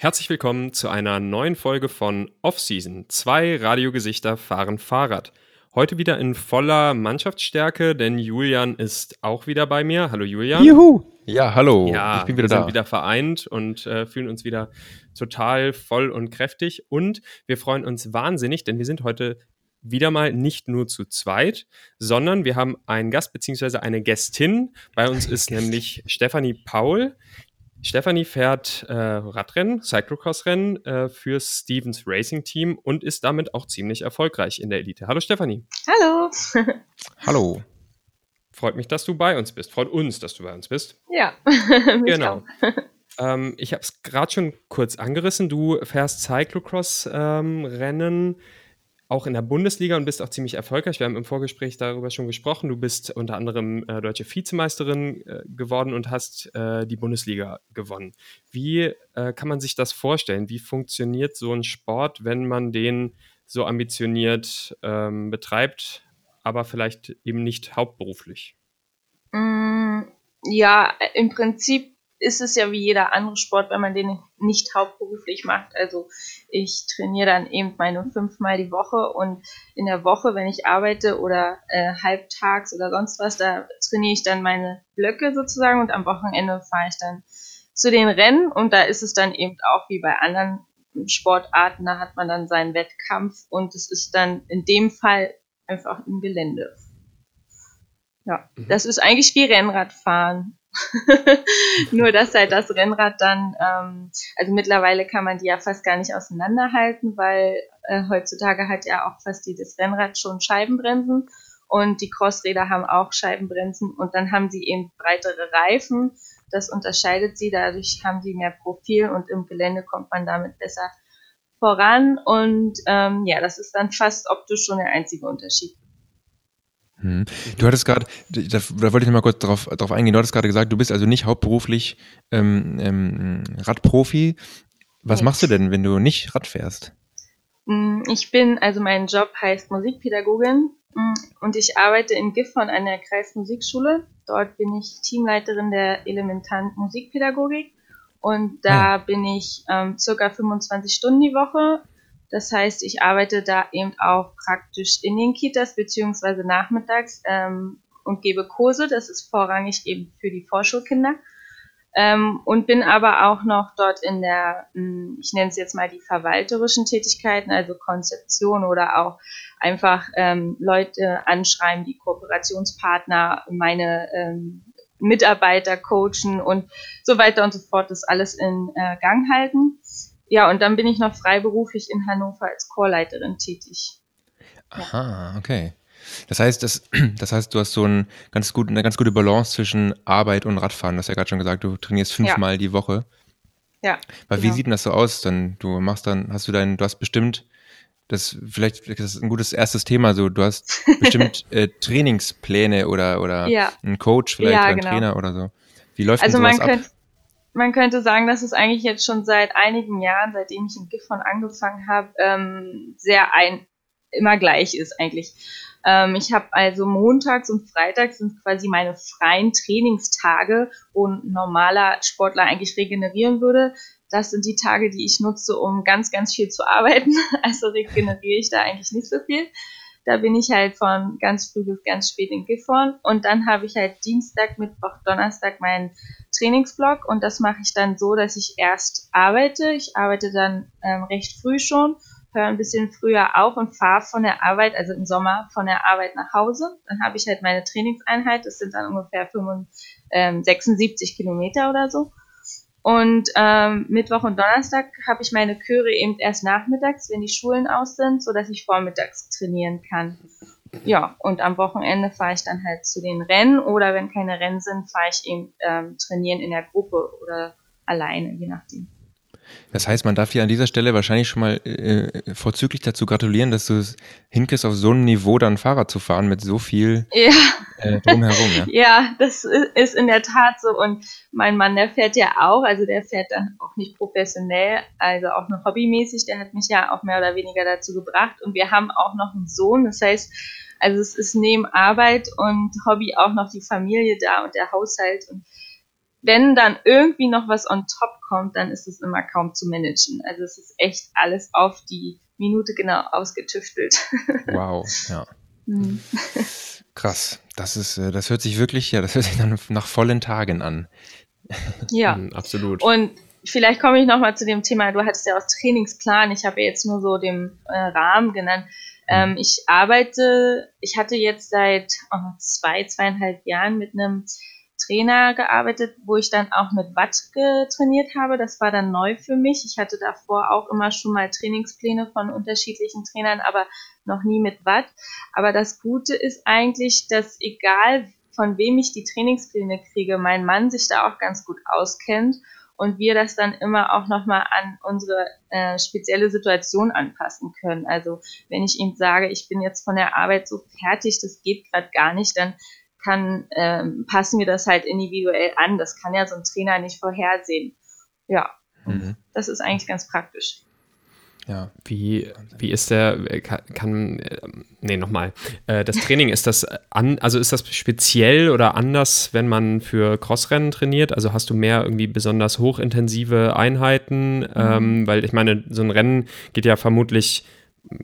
Herzlich willkommen zu einer neuen Folge von Off-Season. Zwei Radiogesichter fahren Fahrrad. Heute wieder in voller Mannschaftsstärke, denn Julian ist auch wieder bei mir. Hallo Julian. Juhu! Ja, hallo. Ja, ich bin wieder wir da. sind wieder vereint und äh, fühlen uns wieder total voll und kräftig. Und wir freuen uns wahnsinnig, denn wir sind heute wieder mal nicht nur zu zweit, sondern wir haben einen Gast bzw. eine Gästin. Bei uns ist nämlich Stefanie Paul. Stefanie fährt äh, Radrennen, Cyclocross-Rennen äh, für Stevens Racing Team und ist damit auch ziemlich erfolgreich in der Elite. Hallo Stefanie. Hallo. Hallo. Freut mich, dass du bei uns bist. Freut uns, dass du bei uns bist. Ja. genau. ähm, ich habe es gerade schon kurz angerissen. Du fährst Cyclocross-Rennen. Ähm, auch in der Bundesliga und bist auch ziemlich erfolgreich. Wir haben im Vorgespräch darüber schon gesprochen. Du bist unter anderem äh, deutsche Vizemeisterin äh, geworden und hast äh, die Bundesliga gewonnen. Wie äh, kann man sich das vorstellen? Wie funktioniert so ein Sport, wenn man den so ambitioniert ähm, betreibt, aber vielleicht eben nicht hauptberuflich? Mm, ja, im Prinzip ist es ja wie jeder andere Sport, wenn man den nicht hauptberuflich macht. Also ich trainiere dann eben meine fünfmal die Woche und in der Woche, wenn ich arbeite oder äh, halbtags oder sonst was, da trainiere ich dann meine Blöcke sozusagen und am Wochenende fahre ich dann zu den Rennen und da ist es dann eben auch wie bei anderen Sportarten, da hat man dann seinen Wettkampf und es ist dann in dem Fall einfach im Gelände. Ja, mhm. das ist eigentlich wie Rennradfahren. Nur dass halt das Rennrad dann, ähm, also mittlerweile kann man die ja fast gar nicht auseinanderhalten, weil äh, heutzutage hat ja auch fast jedes Rennrad schon Scheibenbremsen und die Crossräder haben auch Scheibenbremsen und dann haben sie eben breitere Reifen. Das unterscheidet sie, dadurch haben sie mehr Profil und im Gelände kommt man damit besser voran und ähm, ja, das ist dann fast optisch schon der einzige Unterschied. Hm. Du hattest gerade, da, da, wollte ich noch mal kurz drauf, drauf eingehen, du hattest gerade gesagt, du bist also nicht hauptberuflich ähm, ähm, Radprofi. Was nee. machst du denn, wenn du nicht Rad fährst? Hm, ich bin, also mein Job heißt Musikpädagogin hm, und ich arbeite in Gifhorn an der Kreismusikschule. Dort bin ich Teamleiterin der elementaren Musikpädagogik und da ah. bin ich ähm, circa 25 Stunden die Woche das heißt, ich arbeite da eben auch praktisch in den Kitas beziehungsweise nachmittags ähm, und gebe Kurse. Das ist vorrangig eben für die Vorschulkinder. Ähm, und bin aber auch noch dort in der, hm, ich nenne es jetzt mal die verwalterischen Tätigkeiten, also Konzeption oder auch einfach ähm, Leute anschreiben, die Kooperationspartner, meine ähm, Mitarbeiter coachen und so weiter und so fort, das alles in äh, Gang halten. Ja, und dann bin ich noch freiberuflich in Hannover als Chorleiterin tätig. Aha, okay. Das heißt, das, das heißt, du hast so ein ganz gut, eine ganz gute Balance zwischen Arbeit und Radfahren. Du hast ja gerade schon gesagt, du trainierst fünfmal ja. die Woche. Ja. Weil genau. wie sieht denn das so aus? Dann du machst dann, hast du dein, du hast bestimmt, das vielleicht das ist ein gutes erstes Thema. So, du hast bestimmt äh, Trainingspläne oder oder ja. einen Coach vielleicht ja, oder einen genau. Trainer oder so. Wie läuft also denn sowas man ab? Man könnte sagen, dass es eigentlich jetzt schon seit einigen Jahren, seitdem ich in Gifhorn angefangen habe, ähm, sehr ein, immer gleich ist eigentlich. Ähm, ich habe also montags und freitags sind quasi meine freien Trainingstage, wo ein normaler Sportler eigentlich regenerieren würde. Das sind die Tage, die ich nutze, um ganz, ganz viel zu arbeiten. Also regeneriere ich da eigentlich nicht so viel. Da bin ich halt von ganz früh bis ganz spät in Gifhorn. Und dann habe ich halt Dienstag, Mittwoch, Donnerstag meinen Trainingsblock. Und das mache ich dann so, dass ich erst arbeite. Ich arbeite dann ähm, recht früh schon, höre ein bisschen früher auf und fahre von der Arbeit, also im Sommer von der Arbeit nach Hause. Dann habe ich halt meine Trainingseinheit. Das sind dann ungefähr 75, ähm, 76 Kilometer oder so. Und ähm, Mittwoch und Donnerstag habe ich meine Chöre eben erst nachmittags, wenn die Schulen aus sind, sodass ich vormittags trainieren kann. Ja, und am Wochenende fahre ich dann halt zu den Rennen oder wenn keine Rennen sind, fahre ich eben ähm, trainieren in der Gruppe oder alleine, je nachdem. Das heißt, man darf dir an dieser Stelle wahrscheinlich schon mal äh, vorzüglich dazu gratulieren, dass du es hinkriegst, auf so einem Niveau dann Fahrrad zu fahren mit so viel ja. äh, drumherum. Ja? ja, das ist in der Tat so. Und mein Mann, der fährt ja auch, also der fährt dann auch nicht professionell, also auch nur hobbymäßig. Der hat mich ja auch mehr oder weniger dazu gebracht. Und wir haben auch noch einen Sohn. Das heißt, also es ist neben Arbeit und Hobby auch noch die Familie da und der Haushalt. Und wenn dann irgendwie noch was on top kommt, dann ist es immer kaum zu managen. Also es ist echt alles auf die Minute genau ausgetüftelt. Wow, ja. Mhm. Krass. Das ist, äh, das hört sich wirklich, ja, das hört sich dann nach vollen Tagen an. Ja, mhm, absolut. Und vielleicht komme ich nochmal zu dem Thema, du hattest ja auch Trainingsplan, ich habe ja jetzt nur so den äh, Rahmen genannt. Ähm, ich arbeite, ich hatte jetzt seit oh, zwei, zweieinhalb Jahren mit einem Trainer gearbeitet, wo ich dann auch mit Watt getrainiert habe. Das war dann neu für mich. Ich hatte davor auch immer schon mal Trainingspläne von unterschiedlichen Trainern, aber noch nie mit Watt. Aber das Gute ist eigentlich, dass egal von wem ich die Trainingspläne kriege, mein Mann sich da auch ganz gut auskennt und wir das dann immer auch nochmal an unsere äh, spezielle Situation anpassen können. Also wenn ich ihm sage, ich bin jetzt von der Arbeit so fertig, das geht gerade gar nicht, dann kann, ähm, passen wir das halt individuell an. Das kann ja so ein Trainer nicht vorhersehen. Ja, mhm. das ist eigentlich ganz praktisch. Ja. Wie, wie ist der, kann, kann nee, nochmal. Äh, das Training, ist das an, also ist das speziell oder anders, wenn man für Crossrennen trainiert? Also hast du mehr irgendwie besonders hochintensive Einheiten? Mhm. Ähm, weil ich meine, so ein Rennen geht ja vermutlich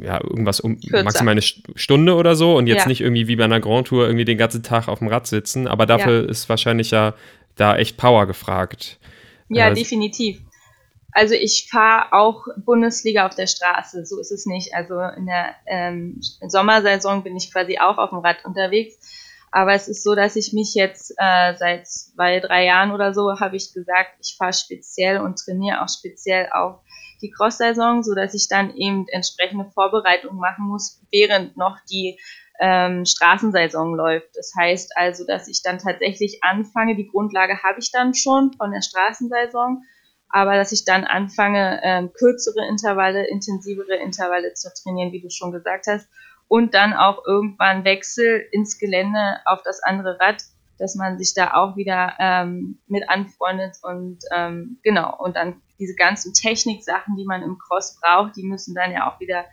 ja, irgendwas um Kürzer. maximal eine Stunde oder so und jetzt ja. nicht irgendwie wie bei einer Grand Tour irgendwie den ganzen Tag auf dem Rad sitzen, aber dafür ja. ist wahrscheinlich ja da echt Power gefragt. Ja, äh, definitiv. Also ich fahre auch Bundesliga auf der Straße, so ist es nicht. Also in der ähm, Sommersaison bin ich quasi auch auf dem Rad unterwegs. Aber es ist so, dass ich mich jetzt äh, seit zwei, drei Jahren oder so, habe ich gesagt, ich fahre speziell und trainiere auch speziell auf die Cross-Saison, sodass ich dann eben entsprechende Vorbereitungen machen muss, während noch die ähm, Straßensaison läuft. Das heißt also, dass ich dann tatsächlich anfange, die Grundlage habe ich dann schon von der Straßensaison, aber dass ich dann anfange, ähm, kürzere Intervalle, intensivere Intervalle zu trainieren, wie du schon gesagt hast, und dann auch irgendwann Wechsel ins Gelände auf das andere Rad, dass man sich da auch wieder ähm, mit anfreundet und ähm, genau, und dann diese ganzen Techniksachen, die man im Cross braucht, die müssen dann ja auch wieder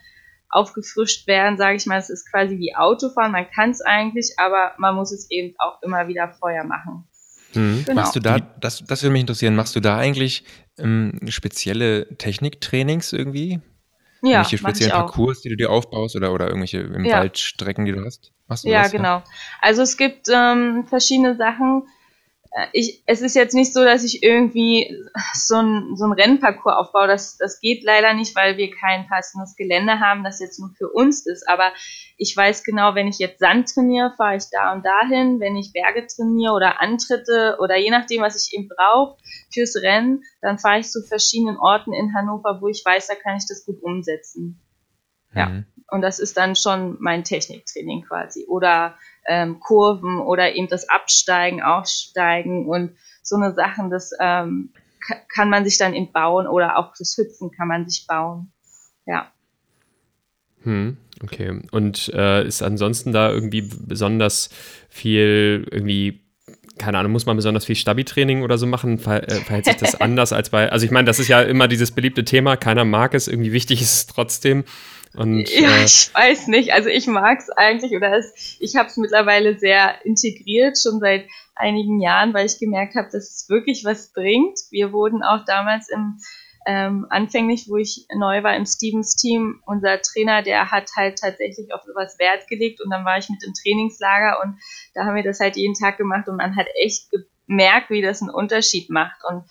aufgefrischt werden, sage ich mal. Es ist quasi wie Autofahren, man kann es eigentlich, aber man muss es eben auch immer wieder vorher machen. Mhm. Genau. Machst du da, das, das würde mich interessieren, machst du da eigentlich ähm, spezielle Techniktrainings irgendwie? Ja, irgendwelche speziellen Parcours, die du dir aufbaust oder, oder irgendwelche im ja. Waldstrecken, die du hast? Machst du ja, das, genau. Ja? Also es gibt ähm, verschiedene Sachen, ich, es ist jetzt nicht so, dass ich irgendwie so ein, so ein Rennparcours aufbaue. Das, das geht leider nicht, weil wir kein passendes Gelände haben, das jetzt nur für uns ist. Aber ich weiß genau, wenn ich jetzt Sand trainiere, fahre ich da und dahin. Wenn ich Berge trainiere oder Antritte oder je nachdem, was ich eben brauche fürs Rennen, dann fahre ich zu verschiedenen Orten in Hannover, wo ich weiß, da kann ich das gut umsetzen. Ja. Mhm. Und das ist dann schon mein Techniktraining quasi. Oder ähm, Kurven oder eben das Absteigen, Aufsteigen und so eine Sachen, das ähm, kann man sich dann eben bauen oder auch das Hüpfen kann man sich bauen. Ja. Hm, okay. Und äh, ist ansonsten da irgendwie besonders viel irgendwie keine Ahnung, muss man besonders viel Stabi-Training oder so machen? Ver äh, verhält sich das anders als bei, also ich meine, das ist ja immer dieses beliebte Thema, keiner mag es, irgendwie wichtig ist es trotzdem. Und, ja, äh, ich weiß nicht. Also ich mag es eigentlich oder es, ich habe es mittlerweile sehr integriert, schon seit einigen Jahren, weil ich gemerkt habe, dass es wirklich was bringt. Wir wurden auch damals im ähm, anfänglich, wo ich neu war im Stevens Team, unser Trainer, der hat halt tatsächlich auf sowas Wert gelegt und dann war ich mit im Trainingslager und da haben wir das halt jeden Tag gemacht und man hat echt gemerkt, wie das einen Unterschied macht und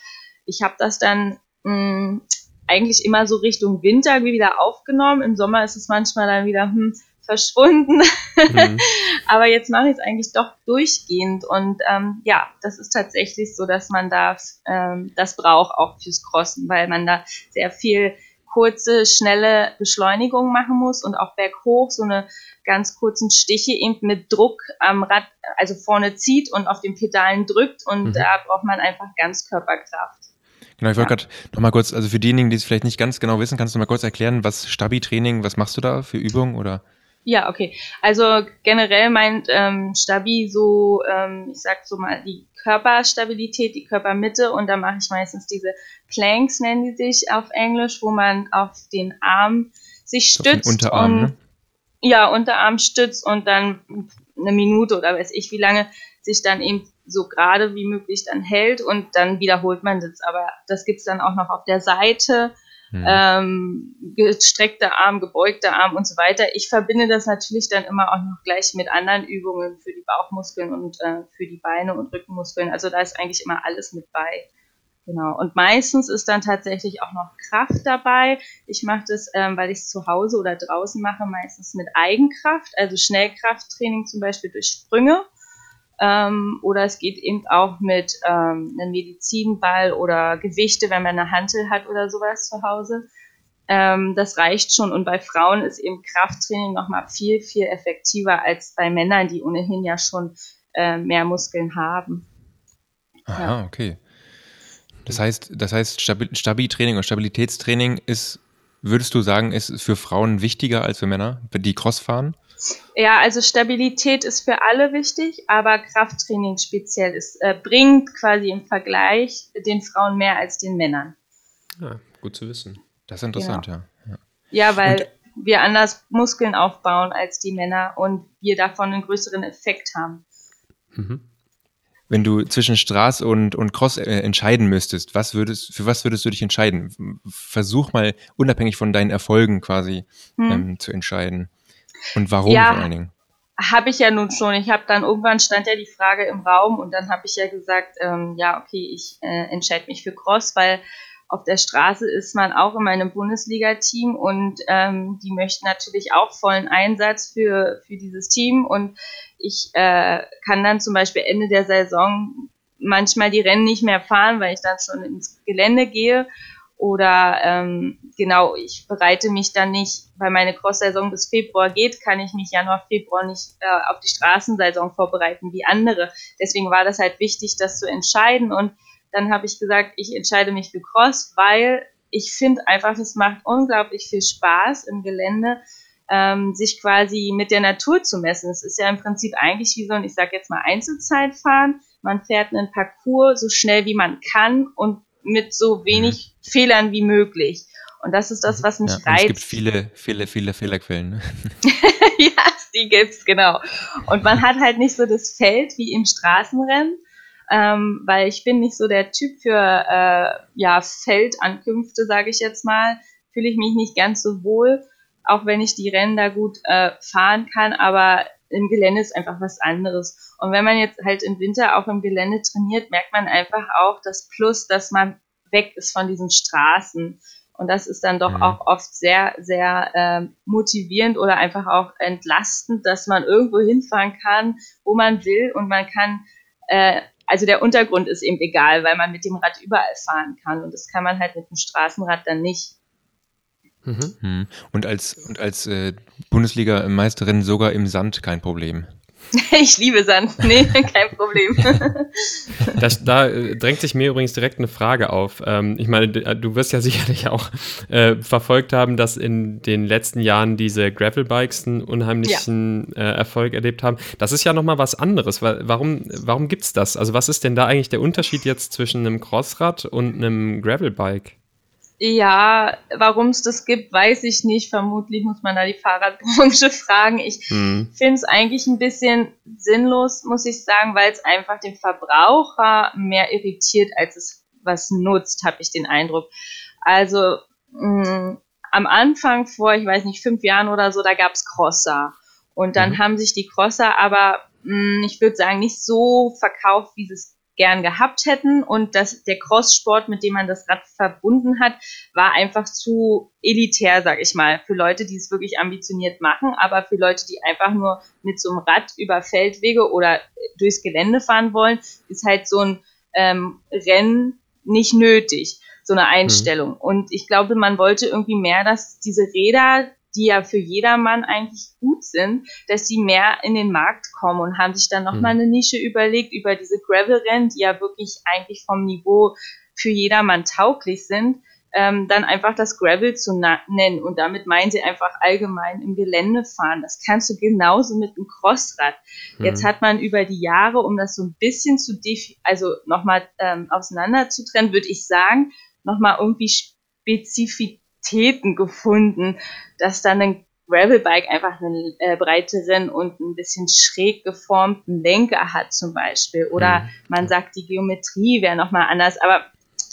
ich habe das dann mh, mm, eigentlich immer so Richtung Winter wieder aufgenommen. Im Sommer ist es manchmal dann wieder hm, verschwunden. Mhm. Aber jetzt mache ich es eigentlich doch durchgehend. Und ähm, ja, das ist tatsächlich so, dass man da ähm, das braucht auch fürs Crossen, weil man da sehr viel kurze, schnelle Beschleunigung machen muss und auch berghoch so eine ganz kurzen Stiche eben mit Druck am Rad, also vorne zieht und auf den Pedalen drückt und mhm. da braucht man einfach ganz Körperkraft. Genau, ich wollte ja. gerade nochmal kurz, also für diejenigen, die es vielleicht nicht ganz genau wissen, kannst du mal kurz erklären, was Stabi-Training, was machst du da für Übungen oder? Ja, okay. Also generell meint ähm, Stabi so, ähm, ich sag so mal, die Körperstabilität, die Körpermitte und da mache ich meistens diese Planks, nennen die sich auf Englisch, wo man auf den Arm sich stützt. Unterarm, und, ne? Ja, Unterarm stützt und dann eine Minute oder weiß ich wie lange sich dann eben so gerade wie möglich dann hält und dann wiederholt man das. Aber das gibt's dann auch noch auf der Seite. Mhm. Ähm, gestreckter Arm, gebeugter Arm und so weiter. Ich verbinde das natürlich dann immer auch noch gleich mit anderen Übungen für die Bauchmuskeln und äh, für die Beine und Rückenmuskeln. Also da ist eigentlich immer alles mit bei. Genau. Und meistens ist dann tatsächlich auch noch Kraft dabei. Ich mache das, ähm, weil ich es zu Hause oder draußen mache, meistens mit Eigenkraft, also Schnellkrafttraining zum Beispiel durch Sprünge. Ähm, oder es geht eben auch mit ähm, einem Medizinball oder Gewichte, wenn man eine Hantel hat oder sowas zu Hause. Ähm, das reicht schon. Und bei Frauen ist eben Krafttraining nochmal viel, viel effektiver als bei Männern, die ohnehin ja schon äh, mehr Muskeln haben. Aha, ja. okay. Das heißt, das heißt, Stabi-Training und Stabilitätstraining ist, würdest du sagen, ist für Frauen wichtiger als für Männer, die Cross fahren? Ja, also Stabilität ist für alle wichtig, aber Krafttraining speziell ist, äh, bringt quasi im Vergleich den Frauen mehr als den Männern. Ja, gut zu wissen. Das ist interessant, genau. ja. Ja, weil und, wir anders Muskeln aufbauen als die Männer und wir davon einen größeren Effekt haben. Mhm wenn du zwischen Straß und, und Cross äh, entscheiden müsstest, was würdest, für was würdest du dich entscheiden? Versuch mal unabhängig von deinen Erfolgen quasi hm. ähm, zu entscheiden. Und warum ja, vor allen Dingen? Habe ich ja nun schon. Ich habe dann irgendwann stand ja die Frage im Raum und dann habe ich ja gesagt, ähm, ja, okay, ich äh, entscheide mich für Cross, weil auf der Straße ist man auch in meinem Bundesliga-Team und ähm, die möchten natürlich auch vollen Einsatz für, für dieses Team und ich äh, kann dann zum Beispiel Ende der Saison manchmal die Rennen nicht mehr fahren, weil ich dann schon ins Gelände gehe oder ähm, genau, ich bereite mich dann nicht, weil meine Cross-Saison bis Februar geht, kann ich mich Januar, Februar nicht äh, auf die Straßensaison vorbereiten wie andere. Deswegen war das halt wichtig, das zu entscheiden und dann habe ich gesagt, ich entscheide mich für Cross, weil ich finde einfach, es macht unglaublich viel Spaß im Gelände, ähm, sich quasi mit der Natur zu messen. Es ist ja im Prinzip eigentlich wie so ein, ich sage jetzt mal, Einzelzeitfahren. Man fährt einen Parcours so schnell wie man kann und mit so wenig mhm. Fehlern wie möglich. Und das ist das, was mich ja, reizt. Es gibt viele, viele, viele Fehlerquellen. Ne? ja, die gibt's, genau. Und man hat halt nicht so das Feld wie im Straßenrennen, ähm, weil ich bin nicht so der Typ für äh, ja, Feldankünfte, sage ich jetzt mal. Fühle ich mich nicht ganz so wohl, auch wenn ich die Rennen da gut äh, fahren kann, aber im Gelände ist einfach was anderes. Und wenn man jetzt halt im Winter auch im Gelände trainiert, merkt man einfach auch das Plus, dass man weg ist von diesen Straßen. Und das ist dann doch mhm. auch oft sehr, sehr äh, motivierend oder einfach auch entlastend, dass man irgendwo hinfahren kann, wo man will und man kann äh, also der Untergrund ist eben egal, weil man mit dem Rad überall fahren kann und das kann man halt mit dem Straßenrad dann nicht. Mhm. Hm. Und als, und als äh, Bundesliga-Meisterin sogar im Sand kein Problem. Ich liebe Sand. Nee, kein Problem. Das, da äh, drängt sich mir übrigens direkt eine Frage auf. Ähm, ich meine, äh, du wirst ja sicherlich auch äh, verfolgt haben, dass in den letzten Jahren diese Gravelbikes einen unheimlichen ja. äh, Erfolg erlebt haben. Das ist ja nochmal was anderes. Warum, warum gibt es das? Also was ist denn da eigentlich der Unterschied jetzt zwischen einem Crossrad und einem Gravelbike? Ja, warum es das gibt, weiß ich nicht. Vermutlich muss man da die Fahrradbranche fragen. Ich hm. finde es eigentlich ein bisschen sinnlos, muss ich sagen, weil es einfach den Verbraucher mehr irritiert, als es was nutzt, habe ich den Eindruck. Also mh, mm, am Anfang vor, ich weiß nicht, fünf Jahren oder so, da gab es Crosser. Und dann mhm. haben sich die Crosser aber, mh, mm, ich würde sagen, nicht so verkauft, wie sie es gern gehabt hätten und dass der Crosssport, mit dem man das Rad verbunden hat, war einfach zu elitär, sag ich mal, für Leute, die es wirklich ambitioniert machen, aber für Leute, die einfach nur mit so einem Rad über Feldwege oder durchs Gelände fahren wollen, ist halt so ein ähm, Rennen nicht nötig, so eine Einstellung. Mhm. Und ich glaube, man wollte irgendwie mehr, dass diese Räder die ja für jedermann eigentlich gut sind, dass die mehr in den Markt kommen und haben sich dann nochmal mhm. eine Nische überlegt über diese Gravel-Rennen, die ja wirklich eigentlich vom Niveau für jedermann tauglich sind, ähm, dann einfach das Gravel zu nennen. Und damit meinen sie einfach allgemein im Gelände fahren. Das kannst du genauso mit einem Crossrad. Mhm. Jetzt hat man über die Jahre, um das so ein bisschen zu, also nochmal ähm, auseinander zu trennen, würde ich sagen, nochmal irgendwie spezifisch Aktivitäten gefunden, dass dann ein Gravelbike einfach einen äh, breiteren und ein bisschen schräg geformten Lenker hat zum Beispiel. Oder mhm. man sagt, die Geometrie wäre nochmal anders. Aber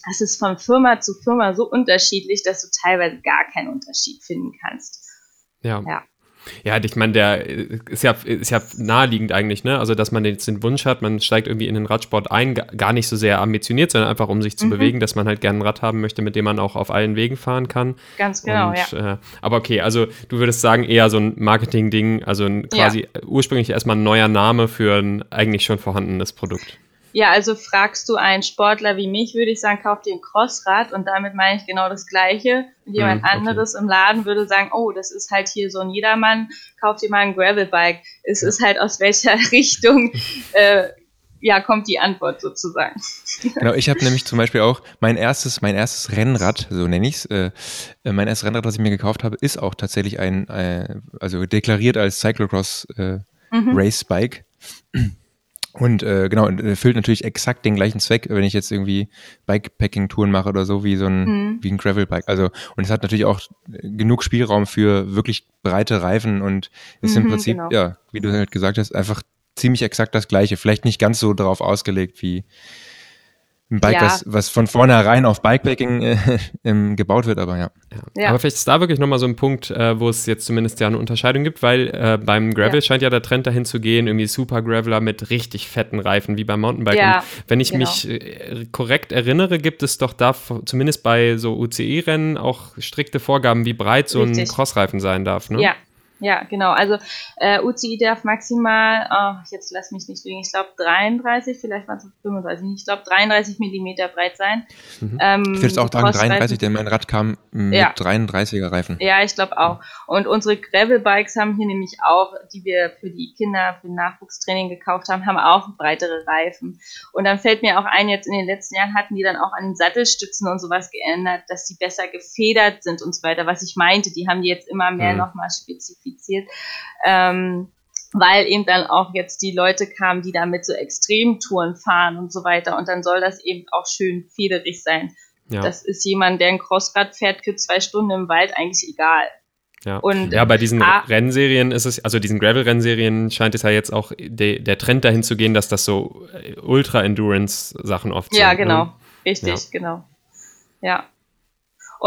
das ist von Firma zu Firma so unterschiedlich, dass du teilweise gar keinen Unterschied finden kannst. Ja. ja. Ja, ich meine, der ist ja, ist ja naheliegend eigentlich, ne? Also, dass man jetzt den Wunsch hat, man steigt irgendwie in den Radsport ein, gar nicht so sehr ambitioniert, sondern einfach um sich zu mhm. bewegen, dass man halt gerne ein Rad haben möchte, mit dem man auch auf allen Wegen fahren kann. Ganz genau, Und, ja. Äh, aber okay, also du würdest sagen, eher so ein Marketing-Ding, also ein, quasi ja. ursprünglich erstmal ein neuer Name für ein eigentlich schon vorhandenes Produkt. Ja, also fragst du einen Sportler wie mich, würde ich sagen, kauf dir ein Crossrad und damit meine ich genau das Gleiche. Und jemand hm, okay. anderes im Laden würde sagen, oh, das ist halt hier so ein Jedermann, kauf dir mal ein Gravelbike. Es ja. ist halt aus welcher Richtung äh, ja, kommt die Antwort sozusagen. Genau, ich habe nämlich zum Beispiel auch mein erstes, mein erstes Rennrad, so nenne ich es, äh, äh, mein erstes Rennrad, was ich mir gekauft habe, ist auch tatsächlich ein, äh, also deklariert als Cyclocross äh, mhm. Race Bike. Und äh, genau, erfüllt natürlich exakt den gleichen Zweck, wenn ich jetzt irgendwie Bikepacking-Touren mache oder so, wie so ein, mhm. wie ein Gravelbike. Also, und es hat natürlich auch genug Spielraum für wirklich breite Reifen und ist mhm, im Prinzip, genau. ja, wie du halt gesagt hast, einfach ziemlich exakt das gleiche. Vielleicht nicht ganz so darauf ausgelegt wie, ein Bike, ja. was, was von vornherein auf Bikepacking äh, ähm, gebaut wird, aber ja. ja. Aber vielleicht ist da wirklich nochmal so ein Punkt, äh, wo es jetzt zumindest ja eine Unterscheidung gibt, weil äh, beim Gravel ja. scheint ja der Trend dahin zu gehen, irgendwie Super Graveler mit richtig fetten Reifen, wie beim Mountainbike. Und wenn ich genau. mich äh, korrekt erinnere, gibt es doch da zumindest bei so UCI-Rennen auch strikte Vorgaben, wie breit so richtig. ein Crossreifen sein darf. Ne? Ja, ja, genau. Also äh, UCI darf maximal, oh, jetzt lass mich nicht lügen, ich glaube 33, vielleicht waren es 35, ich glaube 33 Millimeter breit sein. Mhm. Ähm, ich würde es auch sagen 33, denn mein Rad kam mit ja. 33er Reifen. Ja, ich glaube auch. Und unsere Gravel-Bikes haben hier nämlich auch, die wir für die Kinder, für Nachwuchstraining gekauft haben, haben auch breitere Reifen. Und dann fällt mir auch ein, jetzt in den letzten Jahren hatten die dann auch an den Sattelstützen und sowas geändert, dass die besser gefedert sind und so weiter. Was ich meinte, die haben die jetzt immer mehr mhm. nochmal spezifisch identifiziert. Ähm, weil eben dann auch jetzt die Leute kamen, die damit so Extremtouren fahren und so weiter. Und dann soll das eben auch schön federig sein. Ja. Das ist jemand, der ein Crossrad fährt für zwei Stunden im Wald, eigentlich egal. Ja. Und, ja, bei diesen ah, Rennserien ist es, also diesen Gravel-Rennserien scheint es ja jetzt auch de, der Trend dahin zu gehen, dass das so Ultra-Endurance-Sachen oft ja, sind. Ja, genau. Ne? Richtig, ja. genau. Ja.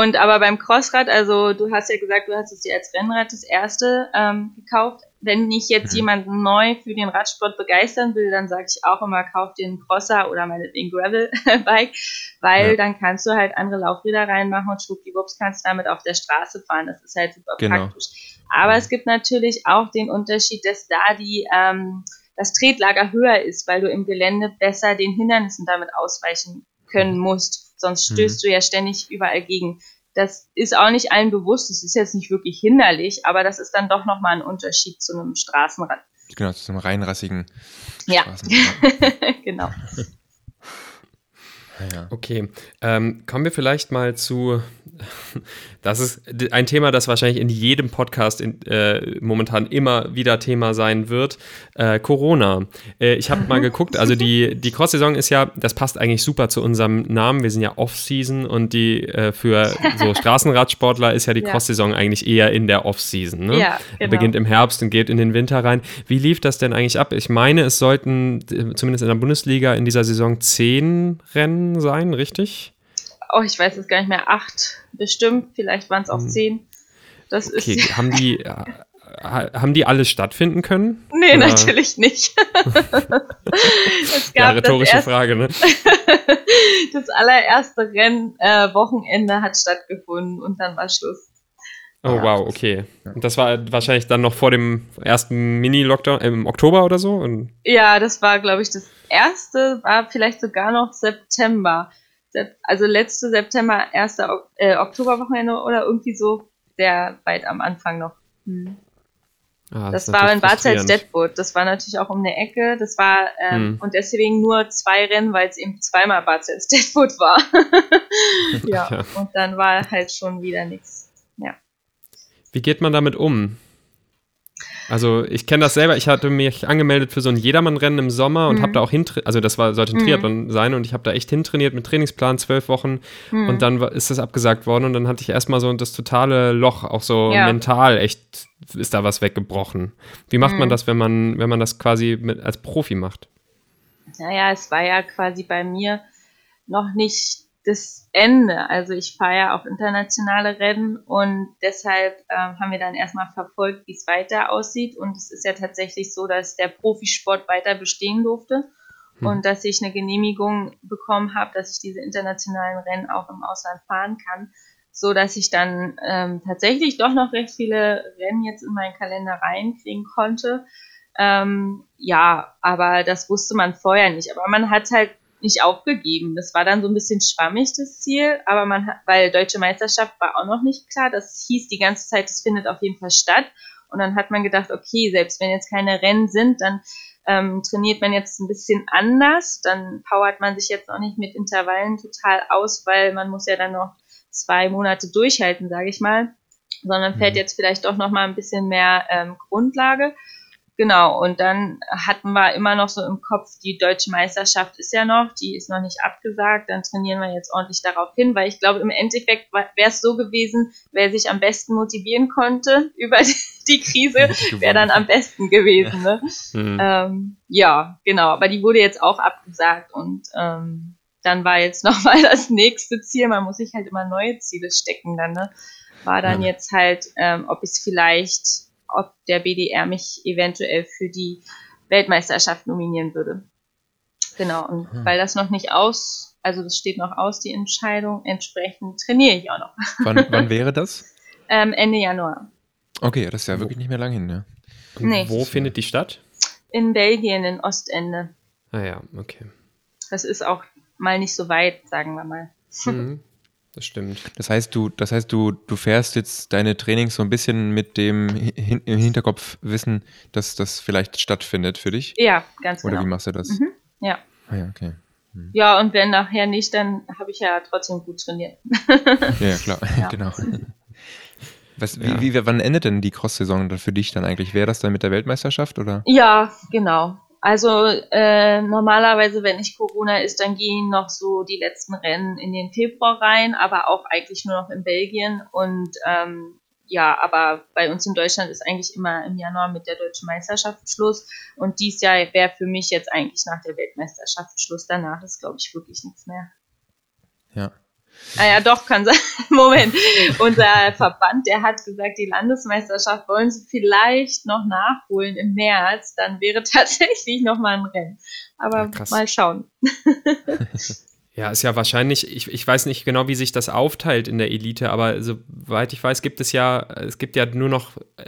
Und aber beim Crossrad, also du hast ja gesagt, du hast es dir als Rennrad das erste ähm, gekauft. Wenn ich jetzt mhm. jemanden neu für den Radsport begeistern will, dann sage ich auch immer, kauf dir einen Crosser oder meinetwegen Gravel-Bike, weil ja. dann kannst du halt andere Laufräder reinmachen und schwuppdiwupps kannst damit auf der Straße fahren. Das ist halt super genau. praktisch. Aber es gibt natürlich auch den Unterschied, dass da die ähm, das Tretlager höher ist, weil du im Gelände besser den Hindernissen damit ausweichen können mhm. musst. Sonst mhm. stößt mhm. du ja ständig überall gegen. Das ist auch nicht allen bewusst. Das ist jetzt nicht wirklich hinderlich, aber das ist dann doch nochmal ein Unterschied zu einem Straßenrad. Genau, zu einem reinrassigen ja. genau. Ja. Okay, ähm, kommen wir vielleicht mal zu, das ist ein Thema, das wahrscheinlich in jedem Podcast in, äh, momentan immer wieder Thema sein wird, äh, Corona. Äh, ich habe mal geguckt, also die, die Cross-Saison ist ja, das passt eigentlich super zu unserem Namen, wir sind ja Off-Season und die äh, für so Straßenradsportler ist ja die ja. Cross-Saison eigentlich eher in der Off-Season. Ne? Ja, genau. Beginnt im Herbst und geht in den Winter rein. Wie lief das denn eigentlich ab? Ich meine, es sollten äh, zumindest in der Bundesliga in dieser Saison zehn Rennen sein, richtig? Oh, ich weiß es gar nicht mehr. Acht bestimmt, vielleicht waren es auch hm. zehn. Das okay, ist haben die, äh, haben die alle stattfinden können? Nee, Oder? natürlich nicht. es gab ja, rhetorische erste, Frage, ne? das allererste Rennen, äh, Wochenende hat stattgefunden und dann war Schluss. Oh, ja. wow, okay. Und das war wahrscheinlich dann noch vor dem ersten Mini-Lockdown im Oktober oder so? Und ja, das war, glaube ich, das erste, war vielleicht sogar noch September. Also letzte September, erste äh, Oktoberwochenende oder irgendwie so sehr weit am Anfang noch. Hm. Ah, das, das war in Bad Deadwood. Das war natürlich auch um eine Ecke. Das war ähm, hm. und deswegen nur zwei Rennen, weil es eben zweimal Bad Deadwood war. ja, ja, und dann war halt schon wieder nichts. Ja. Wie geht man damit um? Also ich kenne das selber. Ich hatte mich angemeldet für so ein Jedermann-Rennen im Sommer und mhm. habe da auch hin, also das war sollte ein mhm. Triathlon sein und ich habe da echt hintrainiert mit Trainingsplan zwölf Wochen mhm. und dann ist das abgesagt worden und dann hatte ich erstmal so das totale Loch, auch so ja. mental echt ist da was weggebrochen. Wie macht man Mhm. das, wenn man, wenn man das quasi mit, als Profi macht? Naja, es war ja quasi bei mir noch nicht das Ende. Also ich fahre ja auch internationale Rennen und deshalb ähm, haben wir dann erstmal verfolgt, wie es weiter aussieht. Und es ist ja tatsächlich so, dass der Profisport weiter bestehen durfte Hm. und dass ich eine Genehmigung bekommen habe, dass ich diese internationalen Rennen auch im Ausland fahren kann, so dass ich dann ähm, tatsächlich doch noch recht viele Rennen jetzt in meinen Kalender reinkriegen konnte. Ähm, ja, aber das wusste man vorher nicht. Aber man hat halt nicht aufgegeben. Das war dann so ein bisschen schwammig, das Ziel, aber man hat, weil Deutsche Meisterschaft war auch noch nicht klar. Das hieß die ganze Zeit, es findet auf jeden Fall statt. Und dann hat man gedacht, okay, selbst wenn jetzt keine Rennen sind, dann ähm, trainiert man jetzt ein bisschen anders. Dann powert man sich jetzt auch nicht mit Intervallen total aus, weil man muss ja dann noch zwei Monate durchhalten, sage ich mal. Sondern fährt Mhm. jetzt vielleicht doch noch mal ein bisschen mehr ähm, Grundlage. Genau, und dann hatten wir immer noch so im Kopf, die deutsche Meisterschaft ist ja noch, die ist noch nicht abgesagt, dann trainieren wir jetzt ordentlich darauf hin, weil ich glaube, im Endeffekt wäre es so gewesen, wer sich am besten motivieren konnte über die Krise, wäre dann am besten gewesen. Ne? Hm. Ähm, ja, genau, aber die wurde jetzt auch abgesagt und ähm, dann war jetzt nochmal das nächste Ziel, man muss sich halt immer neue Ziele stecken dann, ne? War dann Ja. jetzt halt, ähm, ob es vielleicht, ob der BDR mich eventuell für die Weltmeisterschaft nominieren würde. Genau, und Hm. weil das noch nicht aus, also das steht noch aus, die Entscheidung, entsprechend trainiere ich auch noch. Wann, wann wäre das? Ähm, Ende Januar. Okay, das ist ja wirklich nicht mehr lang hin, ne? nee. Wo findet die statt? In Belgien, in Ostende. Ah ja, okay. Das ist auch mal nicht so weit, sagen wir mal. Mhm. Das stimmt. Das heißt, du, das heißt, du, du fährst jetzt deine Trainings so ein bisschen mit dem hin, im Hinterkopf wissen, dass das vielleicht stattfindet für dich? Ja, ganz Oder genau. wie machst du das? Mhm, ja. Ah ja, okay. Ja, und wenn nachher nicht, dann habe ich ja trotzdem gut trainiert. Ja, ja klar, Ja. genau. Was, Ja. wie, wie, wann endet denn die Cross-Saison dann für dich dann eigentlich? Wäre das dann mit der Weltmeisterschaft oder? Ja, genau. Also äh, normalerweise, wenn nicht Corona ist, dann gehen noch so die letzten Rennen in den Februar rein, aber auch eigentlich nur noch in Belgien. Und ähm, ja, aber bei uns in Deutschland ist eigentlich immer im Januar mit der deutschen Meisterschaft Schluss. Und dies Jahr wäre für mich jetzt eigentlich nach der Weltmeisterschaft Schluss. Danach ist, glaube ich, wirklich nichts mehr. Ja. Naja, doch, kann sein. Moment. Unser Verband, der hat gesagt, die Landesmeisterschaft wollen sie vielleicht noch nachholen im März. Dann wäre tatsächlich noch mal ein Rennen. Aber Ja, mal schauen. Ja, ist ja wahrscheinlich, ich, ich weiß nicht genau, wie sich das aufteilt in der Elite, aber soweit ich weiß, gibt es ja, es gibt ja nur noch, äh,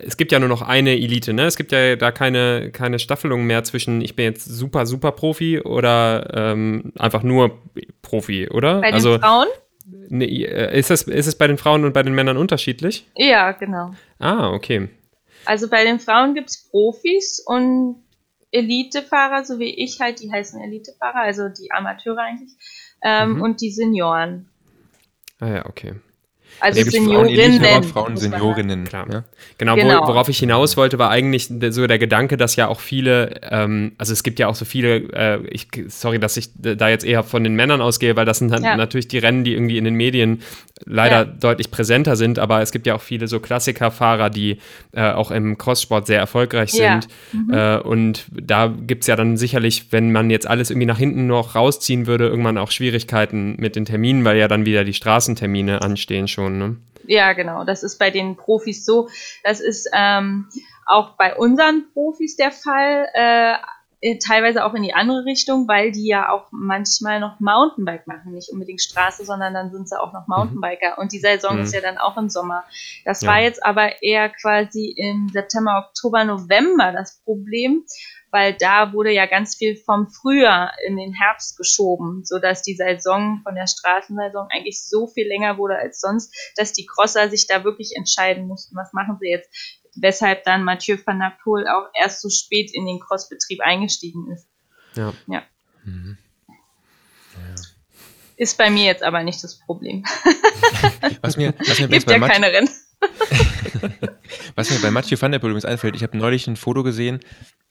es gibt ja nur noch eine Elite, ne? Es gibt ja da keine, keine Staffelung mehr zwischen, ich bin jetzt super, super Profi oder ähm, einfach nur Profi, oder? Bei den also Frauen? ne, äh, ist, das, ist es bei den Frauen und bei den Männern unterschiedlich? Ja, genau. Ah, okay. Also bei den Frauen gibt's Profis und Elitefahrer, so wie ich halt, die heißen Elitefahrer, also die Amateure eigentlich, ähm, Mhm. und die Senioren. Ah ja, okay. Also Da Frauen Seniorinnen. Frauen sagen. Seniorinnen. Klar. Ja? Genau, Genau. Wo, worauf ich hinaus wollte, war eigentlich so der Gedanke, dass ja auch viele, ähm, also es gibt ja auch so viele, äh, ich, sorry, dass ich da jetzt eher von den Männern ausgehe, weil das sind dann Ja. natürlich die Rennen, die irgendwie in den Medien leider Ja. deutlich präsenter sind, aber es gibt ja auch viele so Klassikerfahrer, die äh, auch im Crosssport sehr erfolgreich Ja. sind. Äh, und da gibt es ja dann sicherlich, wenn man jetzt alles irgendwie nach hinten noch rausziehen würde, irgendwann auch Schwierigkeiten mit den Terminen, weil ja dann wieder die Straßentermine anstehen schon. Ne? Ja, genau. Das ist bei den Profis so. Das ist ähm, auch bei unseren Profis der Fall. Äh, teilweise auch in die andere Richtung, weil die ja auch manchmal noch Mountainbike machen. Nicht unbedingt Straße, sondern dann sind sie auch noch Mountainbiker. Und die Saison Mhm. ist ja dann auch im Sommer. Das Ja. war jetzt aber eher quasi im September, Oktober, November das Problem, weil da wurde ja ganz viel vom Frühjahr in den Herbst geschoben, sodass die Saison von der Straßensaison eigentlich so viel länger wurde als sonst, dass die Crosser sich da wirklich entscheiden mussten, was machen sie jetzt. Weshalb dann Mathieu van der Poel auch erst so spät in den Crossbetrieb eingestiegen ist. Ja. Mhm. Ist bei mir jetzt aber nicht das Problem. Was mir, was mir Gibt bei ja Mathieu- keine Rennen. Was mir bei Mathieu van der Poel übrigens einfällt, ich habe neulich ein Foto gesehen,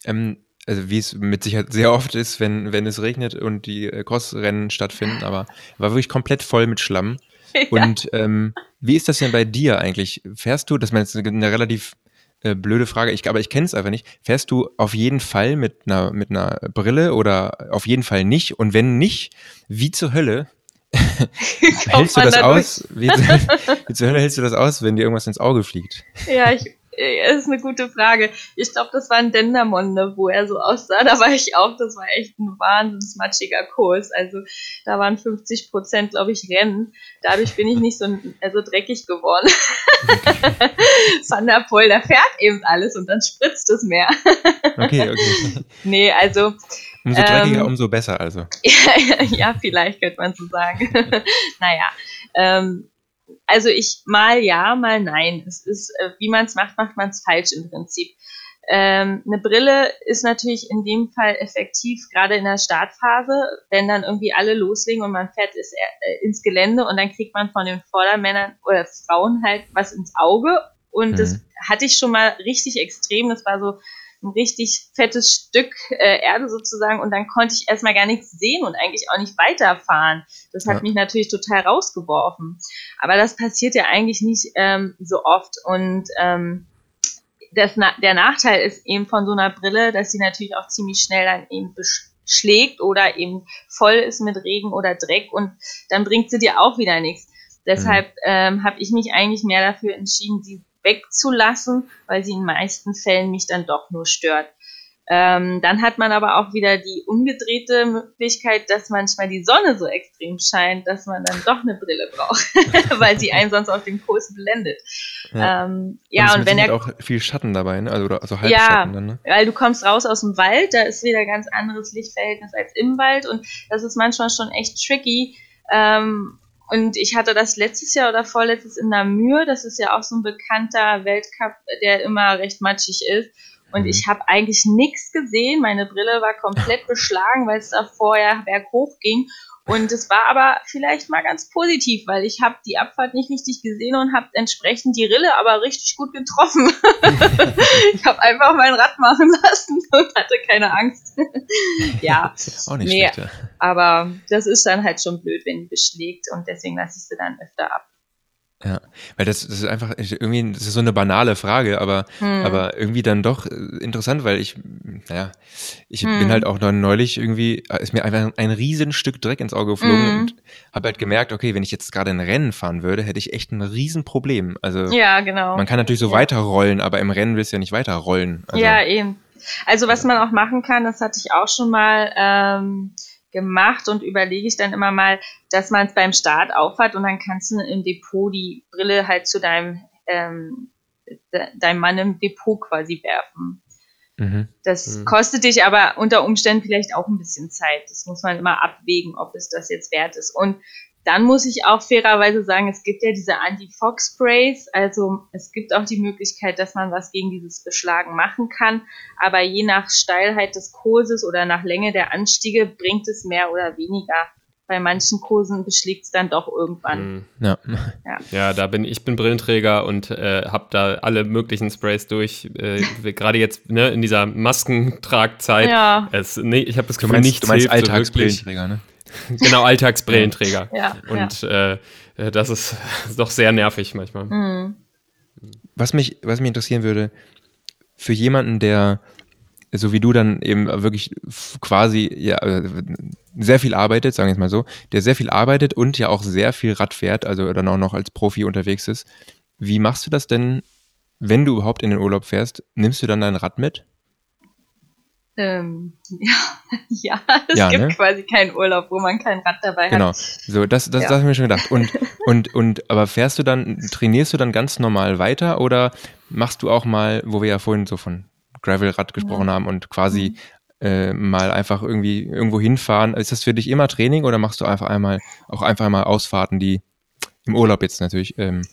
ähm, also wie es mit Sicherheit sehr oft ist, wenn, wenn es regnet und die äh, Crossrennen stattfinden, aber war wirklich komplett voll mit Schlamm. Ja. Und ähm, wie ist das denn bei dir eigentlich? Fährst du, dass man jetzt eine relativ äh, blöde Frage, ich, aber ich kenne es einfach nicht. Fährst du auf jeden Fall mit einer, mit einer Brille oder auf jeden Fall nicht? Und wenn nicht, wie zur Hölle hältst du das aus? Wie, wie zur Hölle hältst du das aus, wenn dir irgendwas ins Auge fliegt? Ja, ich, ist eine gute Frage. Ich glaube, das war ein Dendermonde, wo er so aussah. Da war ich auch, das war echt ein wahnsinnig matschiger Kurs. Also da waren 50 Prozent, glaube ich, Rennen. Dadurch bin ich nicht so also dreckig geworden. Van der Poel, da fährt eben alles und dann spritzt es mehr. okay, okay. Nee, also. Umso dreckiger, ähm, umso besser also. ja, ja, vielleicht könnte man so sagen. naja, ähm, also ich mal ja, mal nein. Es ist, äh, wie man es macht, macht man es falsch im Prinzip. Ähm, eine Brille ist natürlich in dem Fall effektiv, gerade in der Startphase, wenn dann irgendwie alle loslegen und man fährt ist, äh, ins Gelände und dann kriegt man von den Vordermännern oder Frauen halt was ins Auge. Und mhm. das hatte ich schon mal richtig extrem. Das war so ein richtig fettes Stück äh, Erde sozusagen und dann konnte ich erstmal gar nichts sehen und eigentlich auch nicht weiterfahren. Das hat ja. mich natürlich total rausgeworfen. Aber das passiert ja eigentlich nicht ähm, so oft und ähm, das, der Nachteil ist eben von so einer Brille, dass sie natürlich auch ziemlich schnell dann eben beschlägt oder eben voll ist mit Regen oder Dreck und dann bringt sie dir auch wieder nichts. Deshalb mhm. ähm, habe ich mich eigentlich mehr dafür entschieden, sie wegzulassen, weil sie in meisten Fällen mich dann doch nur stört. Ähm, dann hat man aber auch wieder die umgedrehte Möglichkeit, dass manchmal die Sonne so extrem scheint, dass man dann doch eine Brille braucht, weil sie einen sonst auf dem Kurs blendet. Ja, ähm, ja und, und wenn er auch viel Schatten dabei, ne? also also Halbschatten ja, dann, ne? weil du kommst raus aus dem Wald, da ist wieder ganz anderes Lichtverhältnis als im Wald und das ist manchmal schon echt tricky. Ähm, und ich hatte das letztes Jahr oder vorletztes in Namur. Das ist ja auch so ein bekannter Weltcup, der immer recht matschig ist. Und mhm. ich habe eigentlich nichts gesehen. Meine Brille war komplett beschlagen, weil es da vorher berghoch ging. Und es war aber vielleicht mal ganz positiv, weil ich habe die Abfahrt nicht richtig gesehen und habe entsprechend die Rille aber richtig gut getroffen. ich habe einfach mein Rad machen lassen und hatte keine Angst. ja, auch nicht nee, schlecht, ja. aber das ist dann halt schon blöd, wenn die beschlägt und deswegen lasse ich sie dann öfter ab. Ja, weil das, das ist einfach irgendwie, das ist so eine banale Frage, aber, hm. aber irgendwie dann doch äh, interessant, weil ich, naja, ich hm. bin halt auch neulich irgendwie, äh, ist mir einfach ein Riesenstück Dreck ins Auge geflogen hm. und habe halt gemerkt, okay, wenn ich jetzt gerade ein Rennen fahren würde, hätte ich echt ein Riesenproblem. Also, ja, genau. Man kann natürlich so ja. weiterrollen, aber im Rennen willst du ja nicht weiterrollen. Also, ja, eben. Also, was man auch machen kann, das hatte ich auch schon mal, ähm, gemacht und überlege ich dann immer mal, dass man es beim Start aufhat und dann kannst du im Depot die Brille halt zu deinem, ähm, de deinem Mann im Depot quasi werfen. Mhm. Das mhm. kostet dich aber unter Umständen vielleicht auch ein bisschen Zeit. Das muss man immer abwägen, ob es das jetzt wert ist. Und dann muss ich auch fairerweise sagen, es gibt ja diese Anti-Fog-Sprays, also es gibt auch die Möglichkeit, dass man was gegen dieses Beschlagen machen kann, aber je nach Steilheit des Kurses oder nach Länge der Anstiege bringt es mehr oder weniger. Bei manchen Kursen beschlägt es dann doch irgendwann. Hm. Ja. ja. Ja. da bin ich bin Brillenträger und äh, habe da alle möglichen Sprays durch. Äh, Gerade jetzt ne, in dieser Maskentragzeit. Ja. Es, nee, ich habe das Gefühl, nichts du meinst hilft Alltagsbrillenträger, ne? genau, Alltagsbrillenträger. ja, und ja. Äh, das ist doch sehr nervig manchmal. Mhm. Was, mich, was mich interessieren würde, für jemanden, der so wie du dann eben wirklich quasi ja, äh, sehr viel arbeitet, sagen wir es mal so, der sehr viel arbeitet und ja auch sehr viel Rad fährt, also dann auch noch als Profi unterwegs ist. Wie machst du das denn, wenn du überhaupt in den Urlaub fährst? Nimmst du dann dein Rad mit? Ähm, ja, ja, es ja, gibt ne? quasi keinen Urlaub, wo man kein Rad dabei genau. hat. Genau, so das, das, ja. das habe ich mir schon gedacht. Und, und, und, aber fährst du dann, trainierst du dann ganz normal weiter oder machst du auch mal, wo wir ja vorhin so von Gravelrad gesprochen ja. haben und quasi mhm. äh, mal einfach irgendwie irgendwo hinfahren? Ist das für dich immer Training oder machst du einfach einmal auch einfach einmal Ausfahrten, die im Urlaub jetzt natürlich, ähm,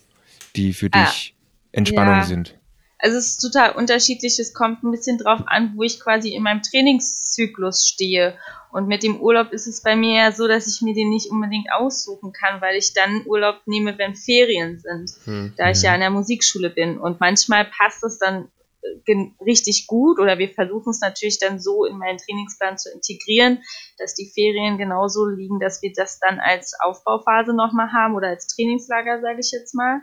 die für ah, dich Entspannung sind? Also es ist total unterschiedlich. Es kommt ein bisschen drauf an, wo ich quasi in meinem Trainingszyklus stehe. Und mit dem Urlaub ist es bei mir ja so, dass ich mir den nicht unbedingt aussuchen kann, weil ich dann Urlaub nehme, wenn Ferien sind, hm. da ich ja an der Musikschule bin. Und manchmal passt es dann äh, richtig gut oder wir versuchen es natürlich dann so in meinen Trainingsplan zu integrieren, dass die Ferien genauso liegen, dass wir das dann als Aufbauphase nochmal haben oder als Trainingslager, sage ich jetzt mal.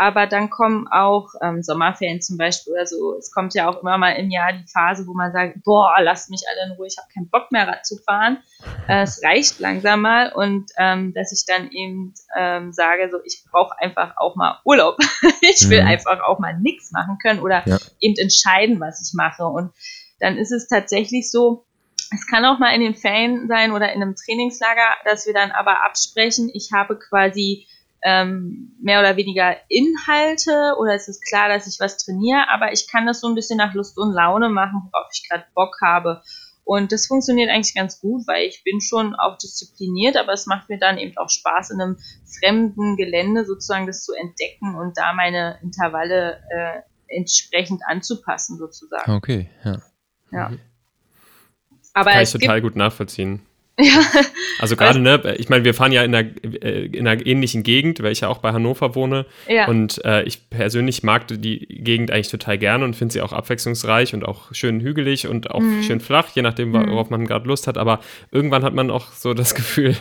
Aber dann kommen auch ähm, Sommerferien zum Beispiel oder so. Es kommt ja auch immer mal im Jahr die Phase, wo man sagt, boah, lasst mich alle in Ruhe, ich habe keinen Bock mehr Rad zu fahren. Äh, es reicht langsam mal und ähm, dass ich dann eben ähm, sage, so ich brauche einfach auch mal Urlaub. ich will mhm. einfach auch mal nichts machen können oder ja. eben entscheiden, was ich mache. Und dann ist es tatsächlich so, es kann auch mal in den Ferien sein oder in einem Trainingslager, dass wir dann aber absprechen, ich habe quasi ähm, mehr oder weniger Inhalte oder es ist klar, dass ich was trainiere, aber ich kann das so ein bisschen nach Lust und Laune machen, worauf ich gerade Bock habe. Und das funktioniert eigentlich ganz gut, weil ich bin schon auch diszipliniert, aber es macht mir dann eben auch Spaß, in einem fremden Gelände sozusagen das zu entdecken und da meine Intervalle äh, entsprechend anzupassen sozusagen. Okay, ja. Ja. Mhm. Aber Kann ich total gut nachvollziehen. Ja. Also gerade, ne, ich meine, wir fahren ja in einer, äh, in einer ähnlichen Gegend, weil ich ja auch bei Hannover wohne. Ja. Und äh, ich persönlich mag die Gegend eigentlich total gerne und finde sie auch abwechslungsreich und auch schön hügelig und auch mhm. schön flach, je nachdem, mhm. worauf man gerade Lust hat. Aber irgendwann hat man auch so das Gefühl,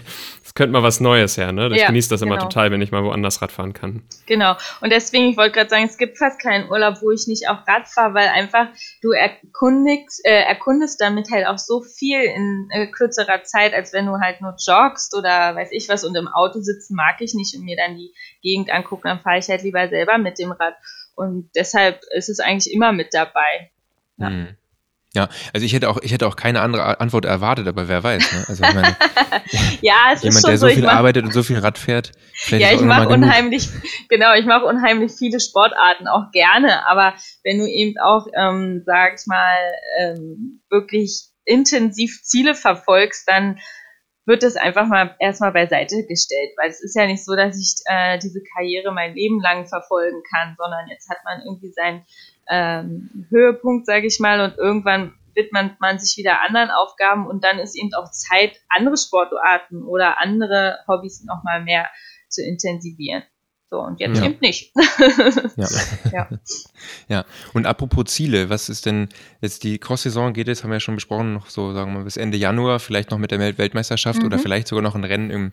es könnte mal was Neues her. Ne? Ich ja, genieße das genau. immer total, wenn ich mal woanders Rad fahren kann. Genau. Und deswegen, ich wollte gerade sagen, es gibt fast keinen Urlaub, wo ich nicht auch Rad fahre, weil einfach du erkundigst, äh, erkundest damit halt auch so viel in äh, kürzerer Zeit, als wenn du halt nur joggst oder weiß ich was und im Auto sitzen mag ich nicht und mir dann die Gegend angucken, dann fahre ich halt lieber selber mit dem Rad. Und deshalb ist es eigentlich immer mit dabei. Ja. Hm. Ja, also ich hätte auch, ich hätte auch keine andere Antwort erwartet, aber wer weiß. Ne? Also ich meine, ja, es jemand, ist schon der so viel mach, arbeitet und so viel Rad fährt. Ja, ich mache unheimlich, genau, ich mache unheimlich viele Sportarten auch gerne, aber wenn du eben auch, ähm, sag ich mal, ähm, wirklich intensiv Ziele verfolgst, dann wird das einfach mal erstmal beiseite gestellt, weil es ist ja nicht so, dass ich äh, diese Karriere mein Leben lang verfolgen kann, sondern jetzt hat man irgendwie seinen ähm, Höhepunkt, sage ich mal, und irgendwann widmet man sich wieder anderen Aufgaben und dann ist eben auch Zeit, andere Sportarten oder andere Hobbys noch mal mehr zu intensivieren. So, und jetzt ja. eben nicht. ja. ja. ja. Und apropos Ziele, was ist denn jetzt die Cross-Saison geht jetzt, haben wir ja schon besprochen, noch so, sagen wir mal, bis Ende Januar, vielleicht noch mit der Weltmeisterschaft mhm. oder vielleicht sogar noch ein Rennen im,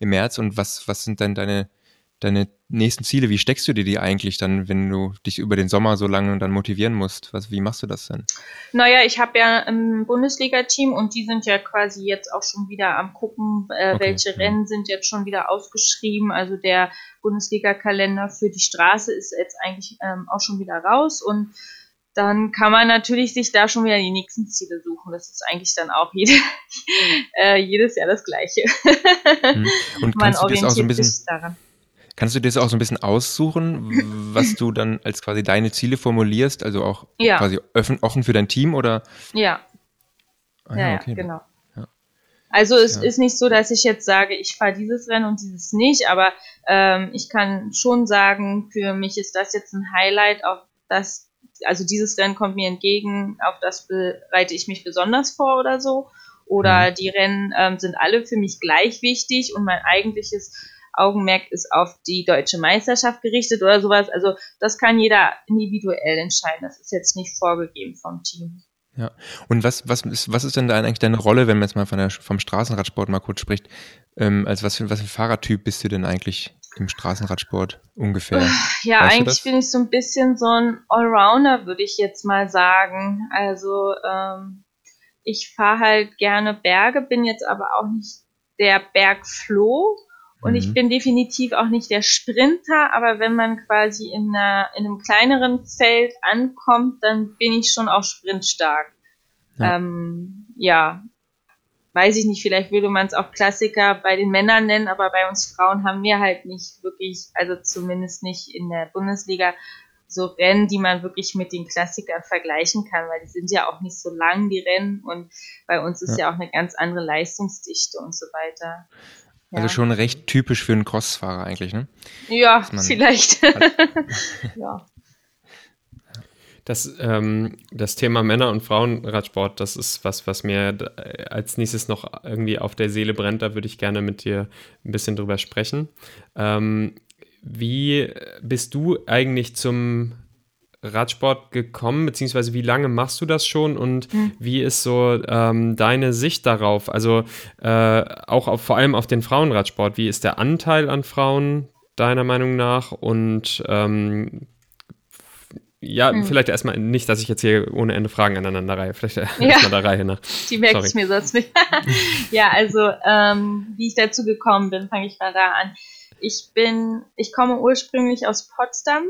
im März. Und was, was sind denn deine deine nächsten Ziele, wie steckst du dir die eigentlich dann, wenn du dich über den Sommer so lange dann motivieren musst? Was, wie machst du das denn? Naja, ich habe ja ein Bundesliga-Team und die sind ja quasi jetzt auch schon wieder am gucken, äh, okay. welche Rennen sind jetzt schon wieder ausgeschrieben. Also der Bundesliga-Kalender für die Straße ist jetzt eigentlich ähm, auch schon wieder raus und dann kann man natürlich sich da schon wieder die nächsten Ziele suchen. Das ist eigentlich dann auch jede, äh, jedes Jahr das Gleiche. Hm. Und man kannst du das auch so ein bisschen, daran. Kannst du dir das auch so ein bisschen aussuchen, was du dann als quasi deine Ziele formulierst? Also auch ja. quasi offen, offen für dein Team oder? Ja. Ah, ja, ja, okay. genau. Ja. Also es ist nicht so, dass ich jetzt sage, ich fahre dieses Rennen und dieses nicht, aber ähm, ich kann schon sagen, für mich ist das jetzt ein Highlight, auf das, also dieses Rennen kommt mir entgegen, auf das bereite ich mich besonders vor oder so. Oder mhm. die Rennen ähm, sind alle für mich gleich wichtig und mein eigentliches Augenmerk ist auf die deutsche Meisterschaft gerichtet oder sowas. Also das kann jeder individuell entscheiden. Das ist jetzt nicht vorgegeben vom Team. Ja. Und was, was, ist, was ist denn da eigentlich deine Rolle, wenn man jetzt mal von der, vom Straßenradsport mal kurz spricht? Ähm, als was für, was für ein Fahrertyp bist du denn eigentlich im Straßenradsport ungefähr? Ja, weißt eigentlich bin ich so ein bisschen so ein Allrounder, würde ich jetzt mal sagen. Also ähm, ich fahre halt gerne Berge, bin jetzt aber auch nicht der Bergfloh. Und mhm. ich bin definitiv auch nicht der Sprinter, aber wenn man quasi in, einer, in einem kleineren Feld ankommt, dann bin ich schon auch sprintstark. Ja, ähm, ja. weiß ich nicht, vielleicht würde man es auch Klassiker bei den Männern nennen, aber bei uns Frauen haben wir halt nicht wirklich, also zumindest nicht in der Bundesliga, so Rennen, die man wirklich mit den Klassikern vergleichen kann, weil die sind ja auch nicht so lang, die Rennen, und bei uns ist ja, ja auch eine ganz andere Leistungsdichte und so weiter. Also schon recht typisch für einen Crossfahrer eigentlich, ne? Ja, vielleicht. ja. Das, ähm, das Thema Männer- und Frauenradsport, das ist was, was mir als nächstes noch irgendwie auf der Seele brennt. Da würde ich gerne mit dir ein bisschen drüber sprechen. Ähm, wie bist du eigentlich zum Radsport gekommen, beziehungsweise wie lange machst du das schon und mhm. wie ist so ähm, deine Sicht darauf? Also äh, auch auf, vor allem auf den Frauenradsport. Wie ist der Anteil an Frauen deiner Meinung nach? Und ähm, ja, hm. vielleicht erstmal nicht, dass ich jetzt hier ohne Ende Fragen aneinander reihe. Vielleicht ja. erstmal der Reihe nach. Die merke ich mir sonst nicht. ja, also ähm, wie ich dazu gekommen bin, fange ich mal da an. Ich bin, ich komme ursprünglich aus Potsdam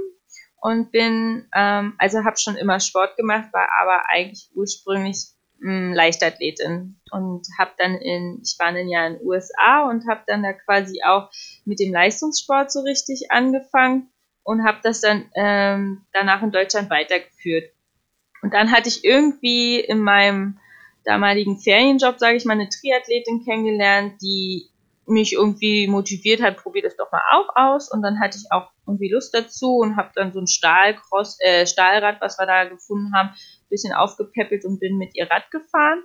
und bin, ähm, also habe schon immer Sport gemacht, war aber eigentlich ursprünglich mh, hm, Leichtathletin und habe dann in, ich war ein Jahr in den USA und habe dann da quasi auch mit dem Leistungssport so richtig angefangen und habe das dann ähm, danach in Deutschland weitergeführt. Und dann hatte ich irgendwie in meinem damaligen Ferienjob, sage ich mal, eine Triathletin kennengelernt, die mich irgendwie motiviert hat, probier das doch mal auch aus. Und dann hatte ich auch irgendwie Lust dazu und habe dann so ein Stahlcross, äh, Stahlrad, was wir da gefunden haben, bisschen aufgepäppelt und bin mit ihr Rad gefahren.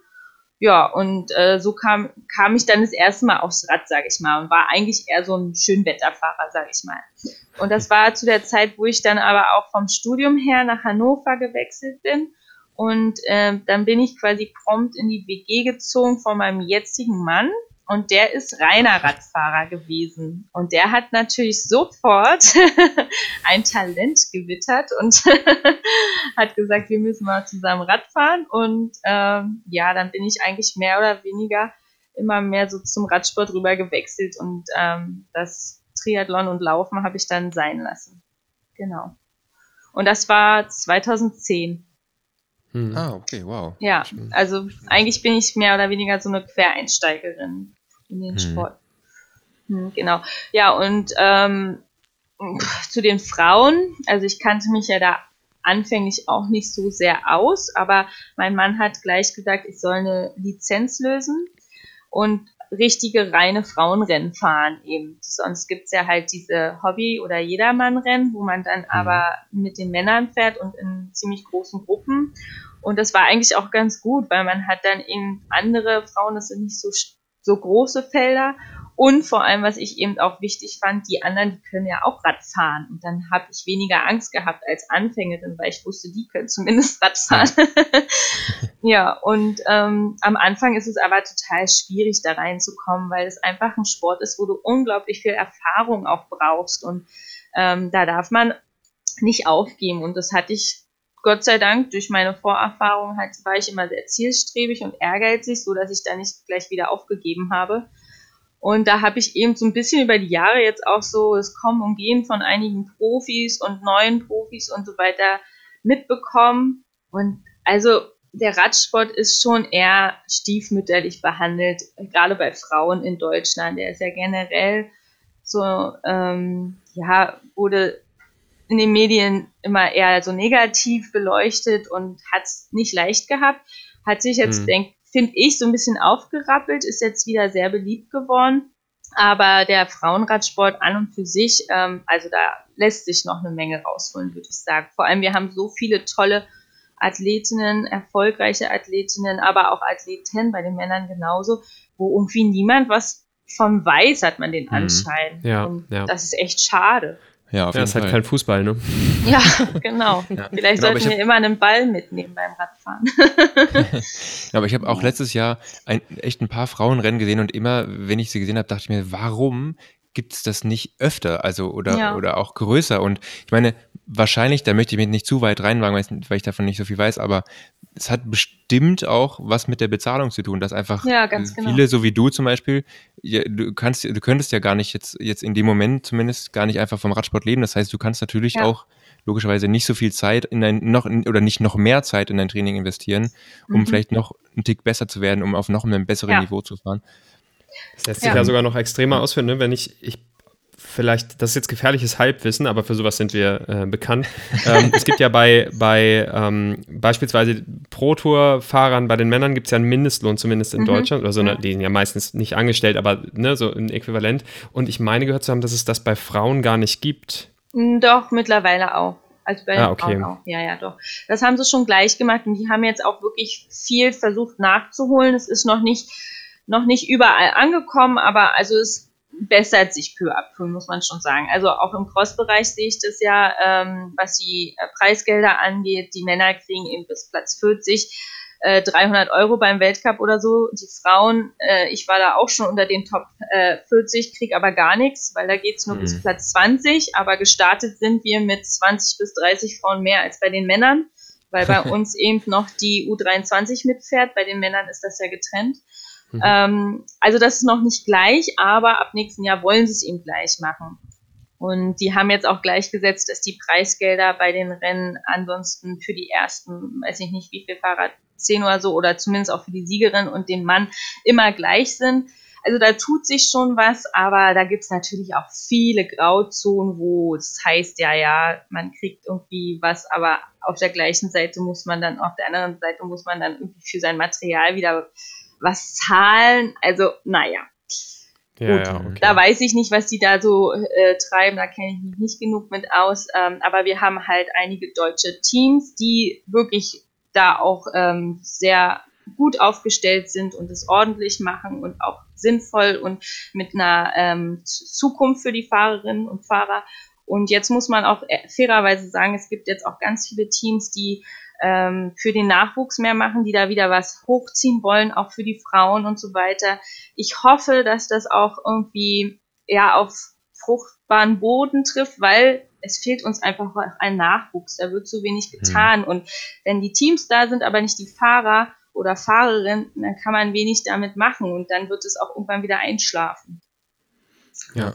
Ja, und äh, so kam, kam ich dann das erste Mal aufs Rad, sage ich mal, und war eigentlich eher so ein Schönwetterfahrer, sage ich mal. Und das war zu der Zeit, wo ich dann aber auch vom Studium her nach Hannover gewechselt bin. Und äh, dann bin ich quasi prompt in die WG gezogen von meinem jetzigen Mann. Und der ist reiner Radfahrer gewesen. Und der hat natürlich sofort ein Talent gewittert und hat gesagt, wir müssen mal zusammen Rad fahren. Und ähm, ja, dann bin ich eigentlich mehr oder weniger immer mehr so zum Radsport rüber gewechselt. Und ähm, das Triathlon und Laufen habe ich dann sein lassen. Genau. Und das war 2010. Hm. Ah, okay, wow. Ja, also eigentlich bin ich mehr oder weniger so eine Quereinsteigerin in den hm. Sport. Hm, genau. Ja, und ähm, zu den Frauen, also ich kannte mich ja da anfänglich auch nicht so sehr aus, aber mein Mann hat gleich gesagt, ich soll eine Lizenz lösen. Und richtige reine Frauenrennen fahren eben. Sonst gibt's ja halt diese Hobby- oder Jedermannrennen, wo man dann mhm. aber mit den Männern fährt und in ziemlich großen Gruppen. Und das war eigentlich auch ganz gut, weil man hat dann eben andere Frauen, das sind nicht so, so große Felder und vor allem, was ich eben auch wichtig fand, die anderen, die können ja auch Rad fahren. Und dann habe ich weniger Angst gehabt als Anfängerin, weil ich wusste, die können zumindest Rad fahren. ja, und ähm, am Anfang ist es aber total schwierig, da reinzukommen, weil es einfach ein Sport ist, wo du unglaublich viel Erfahrung auch brauchst. Und ähm, da darf man nicht aufgeben. Und das hatte ich Gott sei Dank durch meine Vorerfahrung halt, war ich immer sehr zielstrebig und ehrgeizig, so dass ich da nicht gleich wieder aufgegeben habe. Und da habe ich eben so ein bisschen über die Jahre jetzt auch so das Kommen und Gehen von einigen Profis und neuen Profis und so weiter mitbekommen. Und also der Radsport ist schon eher stiefmütterlich behandelt, gerade bei Frauen in Deutschland. Der ist ja generell so, ähm, ja, wurde in den Medien immer eher so negativ beleuchtet und hat es nicht leicht gehabt. Hat sich jetzt, hm. denke finde ich, so ein bisschen aufgerappelt, ist jetzt wieder sehr beliebt geworden. Aber der Frauenradsport an und für sich, ähm, also da lässt sich noch eine Menge rausholen, würde ich sagen. Vor allem, wir haben so viele tolle Athletinnen, erfolgreiche Athletinnen, aber auch Athleten bei den Männern genauso, wo irgendwie niemand was von weiß, hat man den mhm. Anschein. Ja, und ja. das ist echt schade. Ja, auf ja, jeden ist halt Fall. halt kein Fußball, ne? Ja, genau. ja. Vielleicht genau, sollten wir immer einen Ball mitnehmen beim Radfahren. ja, aber ich habe auch letztes Jahr ein, echt ein paar Frauenrennen gesehen und immer, wenn ich sie gesehen habe, dachte ich mir, warum gibt es das nicht öfter, also oder, ja. oder auch größer. Und ich meine, wahrscheinlich, da möchte ich mich nicht zu weit reinwagen, weil ich davon nicht so viel weiß, aber es hat bestimmt auch was mit der Bezahlung zu tun, dass einfach ja, genau. viele, so wie du zum Beispiel, ja, du kannst, du könntest ja gar nicht jetzt, jetzt in dem Moment zumindest gar nicht einfach vom Radsport leben. Das heißt, du kannst natürlich ja. auch logischerweise nicht so viel Zeit in dein noch oder nicht noch mehr Zeit in dein Training investieren, um mhm. vielleicht noch einen Tick besser zu werden, um auf noch einem besseren Niveau zu fahren. Das lässt sich ja. ja sogar noch extremer ausführen, ne? wenn ich, ich vielleicht, das ist jetzt gefährliches Halbwissen, aber für sowas sind wir äh, bekannt. ähm, es gibt ja bei, bei ähm, beispielsweise Pro-Tour-Fahrern, bei den Männern gibt es ja einen Mindestlohn, zumindest in mhm. Deutschland, oder so, ja. die sind ja meistens nicht angestellt, aber ne, so ein Äquivalent. Und ich meine gehört zu haben, dass es das bei Frauen gar nicht gibt. Hm, doch, mittlerweile auch. Also bei ah, okay. Frauen auch. Ja, ja, doch. Das haben sie schon gleich gemacht und die haben jetzt auch wirklich viel versucht nachzuholen. Es ist noch nicht noch nicht überall angekommen, aber also es bessert sich peu peu, muss man schon sagen. Also auch im Cross-Bereich sehe ich das ja, ähm, was die äh, Preisgelder angeht. Die Männer kriegen eben bis Platz 40 äh, 300 Euro beim Weltcup oder so. Die Frauen, äh, ich war da auch schon unter den Top äh, 40, krieg aber gar nichts, weil da geht's nur mhm. bis Platz 20. Aber gestartet sind wir mit 20 bis 30 Frauen mehr als bei den Männern, weil bei uns eben noch die U23 mitfährt. Bei den Männern ist das ja getrennt. Mhm. Ähm, also das ist noch nicht gleich, aber ab nächsten Jahr wollen sie es eben gleich machen. Und die haben jetzt auch gleichgesetzt, dass die Preisgelder bei den Rennen ansonsten für die ersten, weiß ich nicht wie viel Fahrer, zehn oder so, oder zumindest auch für die Siegerin und den Mann immer gleich sind. Also da tut sich schon was, aber da gibt's natürlich auch viele Grauzonen, wo es heißt, ja, ja, man kriegt irgendwie was, aber auf der gleichen Seite muss man dann, auf der anderen Seite muss man dann irgendwie für sein Material wieder was zahlen. Also, naja. Ja, ja, okay. Da weiß ich nicht, was die da so äh, treiben, da kenne ich mich nicht genug mit aus. Ähm, aber wir haben halt einige deutsche Teams, die wirklich da auch ähm, sehr gut aufgestellt sind und es ordentlich machen und auch sinnvoll und mit einer ähm, Zukunft für die Fahrerinnen und Fahrer. Und jetzt muss man auch äh, fairerweise sagen, es gibt jetzt auch ganz viele Teams, die ähm, für den Nachwuchs mehr machen, die da wieder was hochziehen wollen, auch für die Frauen und so weiter. Ich hoffe, dass das auch irgendwie ja auf fruchtbaren Boden trifft, weil es fehlt uns einfach ein Nachwuchs. Da wird zu wenig hm. getan. Hm. Und wenn die Teams da sind, aber nicht die Fahrer oder Fahrerinnen, dann kann man wenig damit machen und dann wird es auch irgendwann wieder einschlafen. Ja.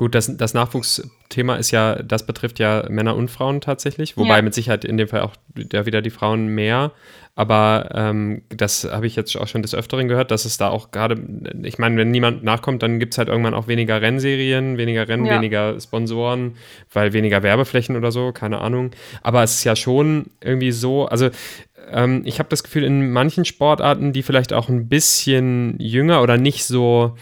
Gut, das, das Nachwuchsthema ist ja, das betrifft ja Männer und Frauen tatsächlich, wobei ja. mit Sicherheit in dem Fall auch ja wieder die Frauen mehr. Aber ähm, das habe ich jetzt auch schon des Öfteren gehört, dass es da auch gerade, ich meine, wenn niemand nachkommt, dann gibt es halt irgendwann auch weniger Rennserien, weniger Rennen, ja. weniger Sponsoren, weil weniger Werbeflächen oder so, keine Ahnung. Aber es ist ja schon irgendwie so, also ähm, ich habe das Gefühl, in manchen Sportarten, die vielleicht auch ein bisschen jünger oder nicht so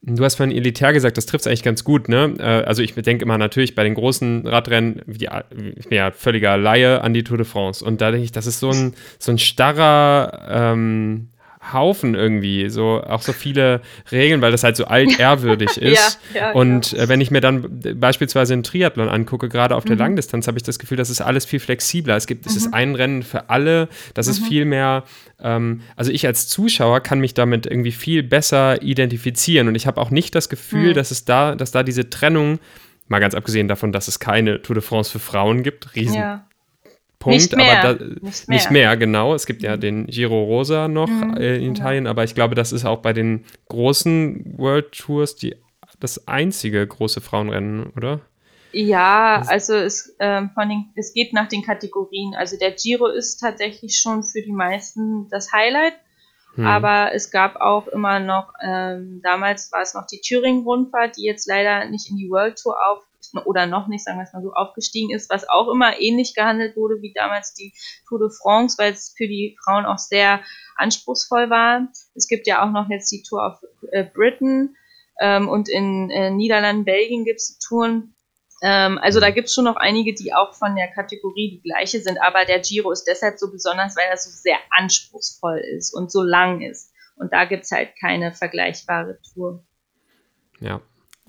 Du hast vorhin elitär gesagt, das trifft es eigentlich ganz gut, ne? Äh, also ich denke immer natürlich bei den großen Radrennen, wie, ich bin ja völliger Laie an die Tour de France. Und da denke ich, das ist so ein, so ein starrer ähm, Haufen irgendwie, so auch so viele Regeln, weil das halt so altehrwürdig ist. ja, ja, und ja. Äh, wenn ich mir dann beispielsweise einen Triathlon angucke, gerade auf der mhm. Langdistanz, habe ich das Gefühl, das ist alles viel flexibler. Es gibt, mhm. es ist mhm. ein Rennen für alle, das mhm. ist viel mehr, ähm, also ich als Zuschauer kann mich damit irgendwie viel besser identifizieren und ich habe auch nicht das Gefühl, mhm. dass es da, dass da diese Trennung mal ganz abgesehen davon, dass es keine Tour de France für Frauen gibt, riesen ja. Punkt, nicht mehr, aber da, nicht, mehr. nicht, mehr. genau. Es gibt ja den Giro Rosa noch mhm, in Italien, ja. aber ich glaube, das ist auch bei den großen World Tours die, das einzige große Frauenrennen, oder? Ja, also es, ähm, von den, es geht nach den Kategorien. Also der Giro ist tatsächlich schon für die meisten das Highlight. Hm. Aber es gab auch immer noch, ähm, damals war es noch die Thüringen-Rundfahrt, die jetzt leider nicht in die World Tour auf oder noch nicht, sagen wir es mal so, aufgestiegen ist, was auch immer ähnlich gehandelt wurde wie damals die Tour de France, weil es für die Frauen auch sehr anspruchsvoll war. Es gibt ja auch noch jetzt die Tour of äh, Britain ähm, und in äh, Niederlanden, Belgien gibt es Touren. Ähm, also da gibt es schon noch einige, die auch von der Kategorie die gleiche sind, aber der Giro ist deshalb so besonders, weil er so sehr anspruchsvoll ist und so lang ist. Und da gibt es halt keine vergleichbare Tour. Ja,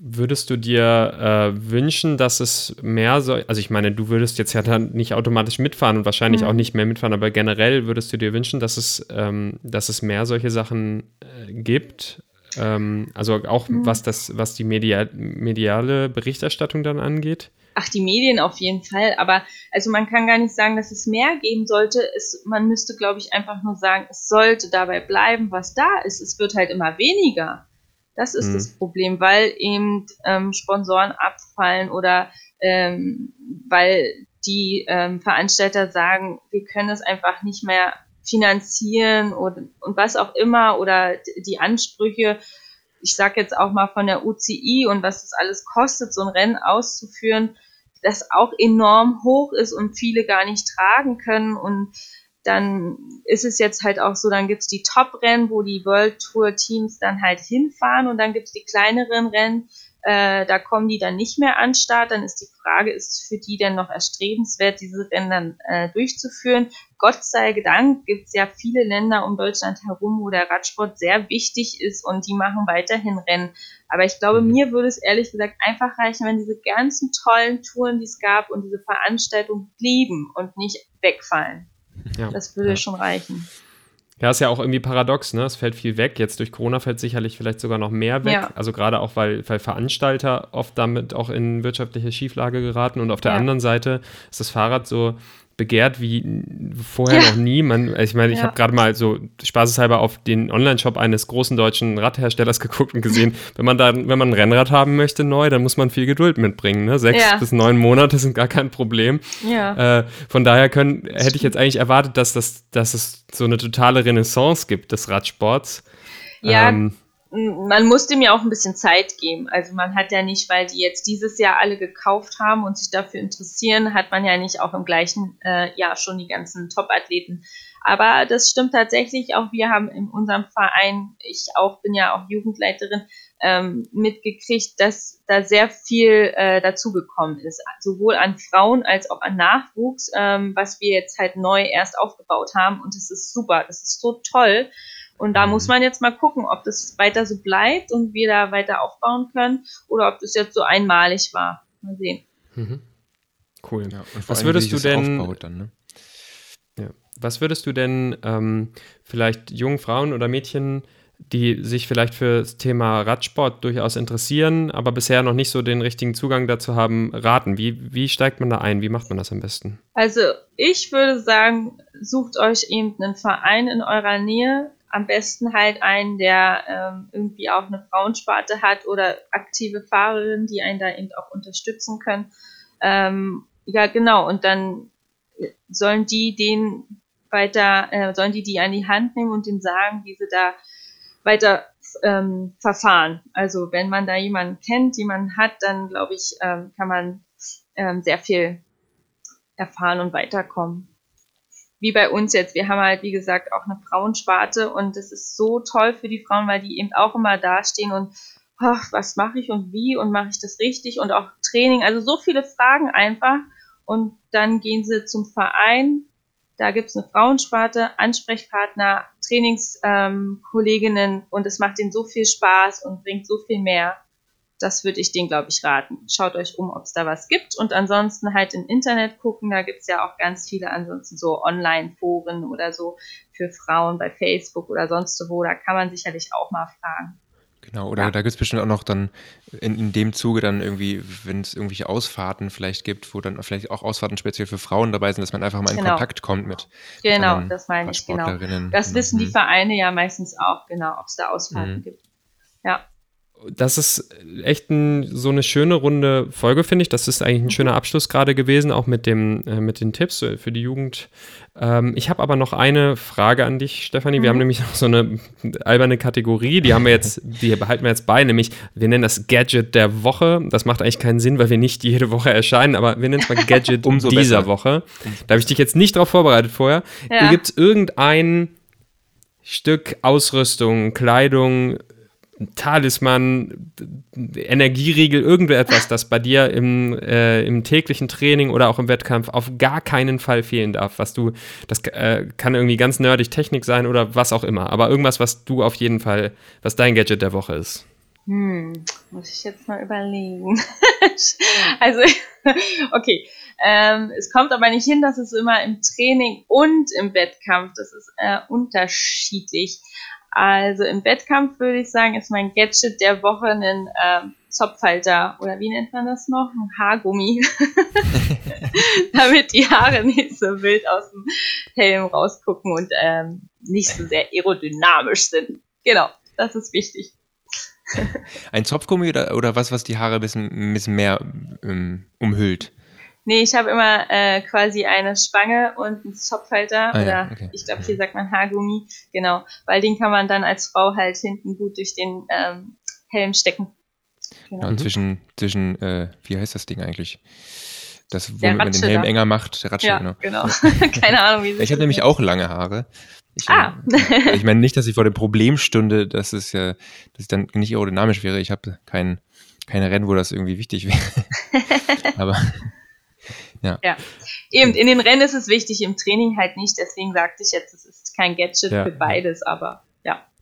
Würdest du dir äh, wünschen, dass es mehr so, also ich meine, du würdest jetzt ja dann nicht automatisch mitfahren und wahrscheinlich mhm. auch nicht mehr mitfahren, aber generell würdest du dir wünschen, dass es, ähm, dass es mehr solche Sachen äh, gibt? Ähm, also auch mhm. was das, was die Media mediale Berichterstattung dann angeht? Ach, die Medien auf jeden Fall, aber also man kann gar nicht sagen, dass es mehr geben sollte. Es, man müsste, glaube ich, einfach nur sagen, es sollte dabei bleiben, was da ist. Es wird halt immer weniger. Das ist mhm. das Problem, weil eben ähm, Sponsoren abfallen oder ähm, weil die ähm, Veranstalter sagen, wir können es einfach nicht mehr finanzieren und, und was auch immer oder die Ansprüche, ich sage jetzt auch mal von der UCI und was es alles kostet, so ein Rennen auszuführen, das auch enorm hoch ist und viele gar nicht tragen können und dann ist es jetzt halt auch so, dann gibt es die Top-Rennen, wo die World Tour-Teams dann halt hinfahren und dann gibt es die kleineren Rennen, äh, da kommen die dann nicht mehr an Start. Dann ist die Frage, ist es für die denn noch erstrebenswert, diese Rennen dann äh, durchzuführen? Gott sei Dank gibt es ja viele Länder um Deutschland herum, wo der Radsport sehr wichtig ist und die machen weiterhin Rennen. Aber ich glaube, mhm. mir würde es ehrlich gesagt einfach reichen, wenn diese ganzen tollen Touren, die es gab und diese Veranstaltungen blieben und nicht wegfallen. Ja, das würde ja. schon reichen. Ja, ist ja auch irgendwie paradox, ne? Es fällt viel weg. Jetzt durch Corona fällt sicherlich vielleicht sogar noch mehr weg. Ja. Also gerade auch, weil, weil Veranstalter oft damit auch in wirtschaftliche Schieflage geraten. Und auf der ja. anderen Seite ist das Fahrrad so begehrt wie vorher ja. noch nie. Man, ich meine, ich ja. habe gerade mal so spaßeshalber auf den Online-Shop eines großen deutschen Radherstellers geguckt und gesehen, wenn man da, wenn man ein Rennrad haben möchte neu, dann muss man viel Geduld mitbringen. Ne? Sechs ja. bis neun Monate sind gar kein Problem. Äh, von daher können, hätte ich jetzt eigentlich erwartet, dass, das, dass es so eine totale Renaissance gibt des Radsports. Ja. Ähm, man musste mir auch ein bisschen Zeit geben. Also man hat ja nicht, weil die jetzt dieses Jahr alle gekauft haben und sich dafür interessieren, hat man ja nicht auch im gleichen äh, Jahr schon die ganzen Top-Athleten. Aber das stimmt tatsächlich auch. Wir haben in unserem Verein, ich auch bin ja auch Jugendleiterin, ähm, mitgekriegt, dass da sehr viel äh, dazugekommen ist, sowohl an Frauen als auch an Nachwuchs, ähm, was wir jetzt halt neu erst aufgebaut haben. Und es ist super, das ist so toll. Und da muss mhm. man jetzt mal gucken, ob das weiter so bleibt und wir da weiter aufbauen können oder ob das jetzt so einmalig war. Mal sehen. Mhm. Cool. Ja, was würdest du denn? Dann, ne? ja. Was würdest du denn ähm, vielleicht jungen Frauen oder Mädchen, die sich vielleicht für das Thema Radsport durchaus interessieren, aber bisher noch nicht so den richtigen Zugang dazu haben, raten? Wie, wie steigt man da ein? Wie macht man das am besten? Also ich würde sagen, sucht euch eben einen Verein in eurer Nähe, am besten halt einen, der ähm, irgendwie auch eine Frauensparte hat oder aktive Fahrerinnen, die einen da eben auch unterstützen können. Ähm, ja, genau. Und dann sollen die den weiter, äh, sollen die die an die Hand nehmen und denen sagen, wie sie da weiter ähm, verfahren. Also wenn man da jemanden kennt, jemanden hat, dann glaube ich, ähm, kann man ähm, sehr viel erfahren und weiterkommen wie bei uns jetzt. Wir haben halt, wie gesagt, auch eine Frauensparte und das ist so toll für die Frauen, weil die eben auch immer dastehen und ach, was mache ich und wie und mache ich das richtig und auch Training, also so viele Fragen einfach und dann gehen sie zum Verein, da gibt es eine Frauensparte, Ansprechpartner, Trainingskolleginnen ähm, und es macht ihnen so viel Spaß und bringt so viel mehr das würde ich denen, glaube ich, raten. Schaut euch um, ob es da was gibt. Und ansonsten halt im Internet gucken. Da gibt es ja auch ganz viele ansonsten so Online-Foren oder so für Frauen bei Facebook oder sonst wo. Da kann man sicherlich auch mal fragen. Genau, oder ja. da gibt es bestimmt auch noch dann in, in dem Zuge dann irgendwie, wenn es irgendwelche Ausfahrten vielleicht gibt, wo dann vielleicht auch Ausfahrten speziell für Frauen dabei sind, dass man einfach mal in genau. Kontakt kommt mit. Genau, das meine ich, genau. Das wissen die mhm. Vereine ja meistens auch, genau, ob es da Ausfahrten mhm. gibt. Ja das ist echt ein, so eine schöne runde Folge, finde ich. Das ist eigentlich ein schöner Abschluss gerade gewesen, auch mit, dem, äh, mit den Tipps für die Jugend. Ähm, ich habe aber noch eine Frage an dich, Stefanie. Wir mhm. haben nämlich noch so eine alberne Kategorie, die haben wir jetzt, die behalten wir jetzt bei, nämlich wir nennen das Gadget der Woche. Das macht eigentlich keinen Sinn, weil wir nicht jede Woche erscheinen, aber wir nennen es mal Gadget Umso dieser besser. Woche. Da habe ich dich jetzt nicht drauf vorbereitet vorher. Ja. Gibt es irgendein Stück Ausrüstung, Kleidung, Talisman, Energieriegel, irgendetwas, das bei dir im, äh, im täglichen Training oder auch im Wettkampf auf gar keinen Fall fehlen darf. Was du, das äh, kann irgendwie ganz nerdig Technik sein oder was auch immer, aber irgendwas, was du auf jeden Fall, was dein Gadget der Woche ist. Hm, muss ich jetzt mal überlegen. also, okay. Ähm, es kommt aber nicht hin, dass es immer im Training und im Wettkampf, das ist äh, unterschiedlich. Also im Wettkampf würde ich sagen, ist mein Gadget der Woche ein ähm, Zopfhalter oder wie nennt man das noch? Ein Haargummi. Damit die Haare nicht so wild aus dem Helm rausgucken und ähm, nicht so sehr aerodynamisch sind. Genau, das ist wichtig. Ein Zopfgummi oder, oder was, was die Haare ein bisschen, ein bisschen mehr ähm, umhüllt? Nee, ich habe immer äh, quasi eine Spange und einen Zopfhalter ah, oder ja, okay. ich glaube, hier sagt man Haargummi, genau, weil den kann man dann als Frau halt hinten gut durch den ähm, Helm stecken. Genau. und zwischen, zwischen äh, wie heißt das Ding eigentlich? Das, womit man den Helm enger macht, der Ratsche, ja, genau. genau. Keine Ahnung, wie Ich habe nämlich auch lange Haare. Ich, ah. äh, ich meine nicht, dass ich vor dem Problem stünde, dass es ja, dass es dann nicht aerodynamisch wäre. Ich habe kein, keine Rennen, wo das irgendwie wichtig wäre. Aber ja. ja. Eben, in den Rennen ist es wichtig, im Training halt nicht. Deswegen sagte ich jetzt, es ist kein Gadget ja. für beides, aber.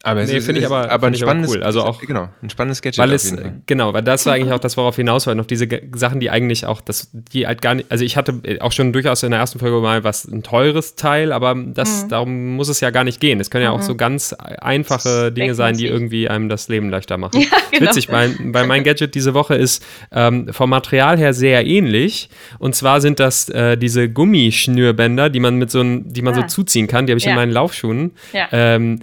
Aber nee, finde ich aber, aber find ein ich aber spannendes, cool. Also auch, genau, ein spannendes Gadget weil auf es, jeden Fall. genau, weil das war eigentlich auch das, worauf hinaus war, noch diese Sachen, die eigentlich auch, das, die halt gar nicht, also ich hatte auch schon durchaus in der ersten Folge mal was, ein teures Teil, aber das, darum muss es ja gar nicht gehen. Es können ja auch so ganz einfache Dinge sein, die irgendwie einem das Leben leichter machen. Ja, genau. Witzig, mein, bei mein Gadget diese Woche ist ähm, vom Material her sehr ähnlich. Und zwar sind das äh, diese Gummischnürbänder, die man mit so ein, die man so Ah. zuziehen kann. Die habe ich in Ja. meinen Laufschuhen. Ja. Ähm,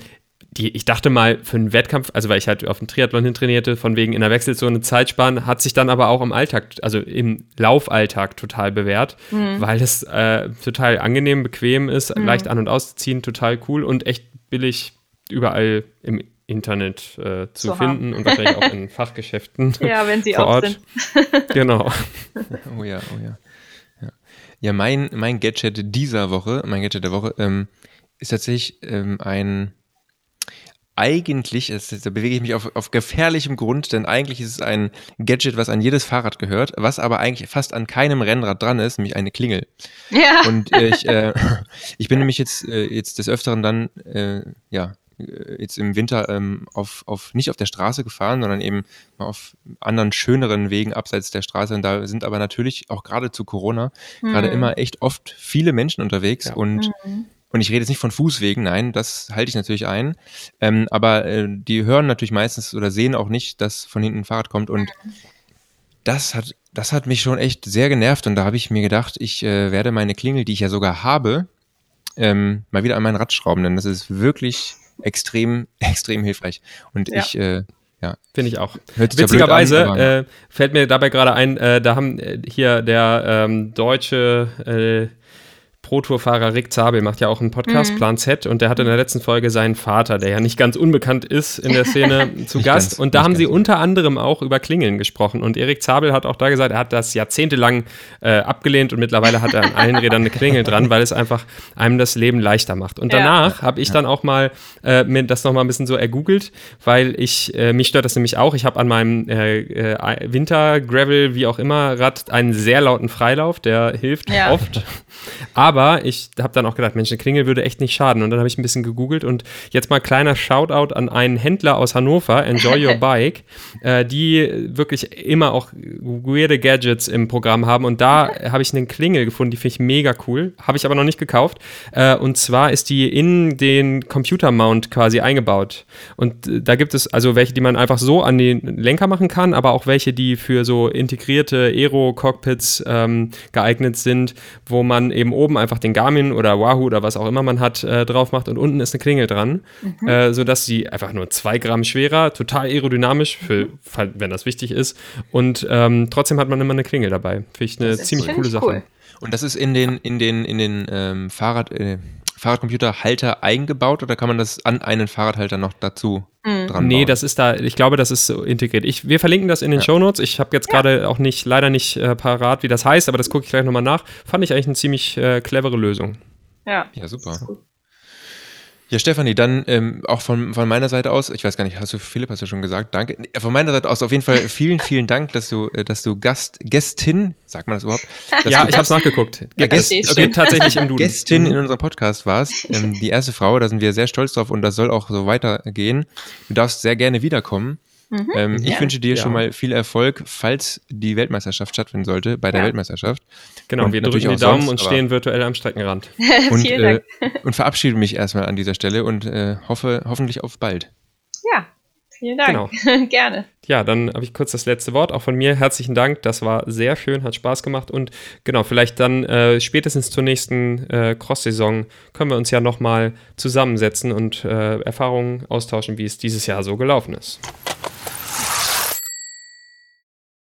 die, ich dachte mal, für einen Wettkampf, also weil ich halt auf dem Triathlon hintrainierte, von wegen in der Wechselzone Zeit sparen, hat sich dann aber auch im Alltag, also im Laufalltag total bewährt, Mhm. weil es äh, total angenehm, bequem ist, leicht an- und auszuziehen, total cool und echt billig überall im Internet äh, zu, Zu finden und wahrscheinlich auch in Fachgeschäften. Ja, wenn sie vor auf Ort. sind. Genau. Oh ja, oh ja. Ja, ja mein, mein Gadget dieser Woche, mein Gadget der Woche, ähm, ist tatsächlich ähm, ein eigentlich, es, da bewege ich mich auf, auf gefährlichem Grund, denn eigentlich ist es ein Gadget, was an jedes Fahrrad gehört, was aber eigentlich fast an keinem Rennrad dran ist, nämlich eine Klingel. Ja. Und äh, ich, äh, ich bin nämlich jetzt, äh, jetzt des Öfteren dann, äh, ja, äh, jetzt im Winter ähm, auf, auf, nicht auf der Straße gefahren, sondern eben mal auf anderen, schöneren Wegen abseits der Straße. Und da sind aber natürlich auch gerade zu Corona gerade Mhm. immer echt oft viele Menschen unterwegs Ja. und Mhm. Und ich rede jetzt nicht von Fußwegen, nein, das halte ich natürlich ein. Ähm, aber äh, die hören natürlich meistens oder sehen auch nicht, dass von hinten ein Fahrrad kommt. Und das hat, das hat mich schon echt sehr genervt. Und da habe ich mir gedacht, ich äh, werde meine Klingel, die ich ja sogar habe, ähm, mal wieder an mein Rad schrauben. Denn das ist wirklich extrem, extrem hilfreich. Und Ja. ich, äh, ja, Finde ich auch. Witzigerweise an, äh, fällt mir dabei gerade ein, äh, da haben äh, hier der ähm, deutsche äh, Pro-Tour-Fahrer Rick Zabel macht ja auch einen Podcast, Mhm. Plan Z, und der hatte in der letzten Folge seinen Vater, der ja nicht ganz unbekannt ist in der Szene, zu Nicht Gast. ganz, und da haben sie unter anderem auch über Klingeln gesprochen. Und Erik Zabel hat auch da gesagt, er hat das jahrzehntelang äh, abgelehnt und mittlerweile hat er an allen Rädern eine Klingel dran, weil es einfach einem das Leben leichter macht. Und Ja. danach habe ich dann auch mal äh, mir das nochmal ein bisschen so ergoogelt, weil ich, äh, mich stört das nämlich auch. Ich habe an meinem äh, äh, Winter, Gravel, wie auch immer, Rad einen sehr lauten Freilauf, der hilft Ja. oft. Aber ich habe dann auch gedacht, Mensch, eine Klingel würde echt nicht schaden. Und dann habe ich ein bisschen gegoogelt und jetzt mal kleiner Shoutout an einen Händler aus Hannover, Enjoy Your Bike, äh, die wirklich immer auch weirde Gadgets im Programm haben. Und da habe ich eine Klingel gefunden, die finde ich mega cool. Habe ich aber noch nicht gekauft. Äh, und zwar ist die in den Computer-Mount quasi eingebaut. Und äh, da gibt es also welche, die man einfach so an den Lenker machen kann, aber auch welche, die für so integrierte Aero-Cockpits ähm, geeignet sind, wo man eben oben einfach den Garmin oder Wahoo oder was auch immer man hat äh, drauf macht und unten ist eine Klingel dran, äh, sodass sie einfach nur zwei Gramm schwerer, total aerodynamisch, für, fall- wenn das wichtig ist, und ähm, trotzdem hat man immer eine Klingel dabei. Finde ich eine ziemlich ziemlich coole Sache. cool. Und das ist in den, in den, in den ähm, Fahrrad, äh, Fahrradcomputerhalter eingebaut oder kann man das an einen Fahrradhalter noch dazu Mhm. dran Nee, bauen? das ist da, ich glaube, das ist so integriert. Ich, wir verlinken das in den Ja. Shownotes. Ich habe jetzt gerade auch nicht, leider nicht äh, parat, wie das heißt, aber das gucke ich gleich nochmal nach. Fand ich eigentlich eine ziemlich äh, clevere Lösung. Ja. Ja, super. Ja, Stefanie, dann ähm, auch von, von meiner Seite aus, ich weiß gar nicht, hast du, Philipp, hast du schon gesagt, danke. Von meiner Seite aus auf jeden Fall vielen, vielen Dank, dass du, äh, dass du Gast, Gästin, sagt man das überhaupt? Ja, du ich habe es nachgeguckt. Ja, Gäst- okay. tatsächlich im Duden. Gästin in unserem Podcast warst, ähm, die erste Frau, da sind wir sehr stolz drauf und das soll auch so weitergehen. Du darfst sehr gerne wiederkommen. Mhm. Ähm, ich Ja. wünsche dir Ja. schon mal viel Erfolg, falls die Weltmeisterschaft stattfinden sollte, bei der Ja. Weltmeisterschaft. Genau, Und wir natürlich drücken die Daumen sonst, und stehen virtuell am Streckenrand. Und, Vielen äh, Dank. und verabschiede mich erstmal an dieser Stelle und äh, hoffe hoffentlich auf bald. Ja, vielen Dank. Gerne. Ja, dann habe ich kurz das letzte Wort. Auch von mir herzlichen Dank. Das war sehr schön, hat Spaß gemacht. Und genau, vielleicht dann äh, spätestens zur nächsten äh, Cross-Saison können wir uns ja nochmal zusammensetzen und äh, Erfahrungen austauschen, wie es dieses Jahr so gelaufen ist.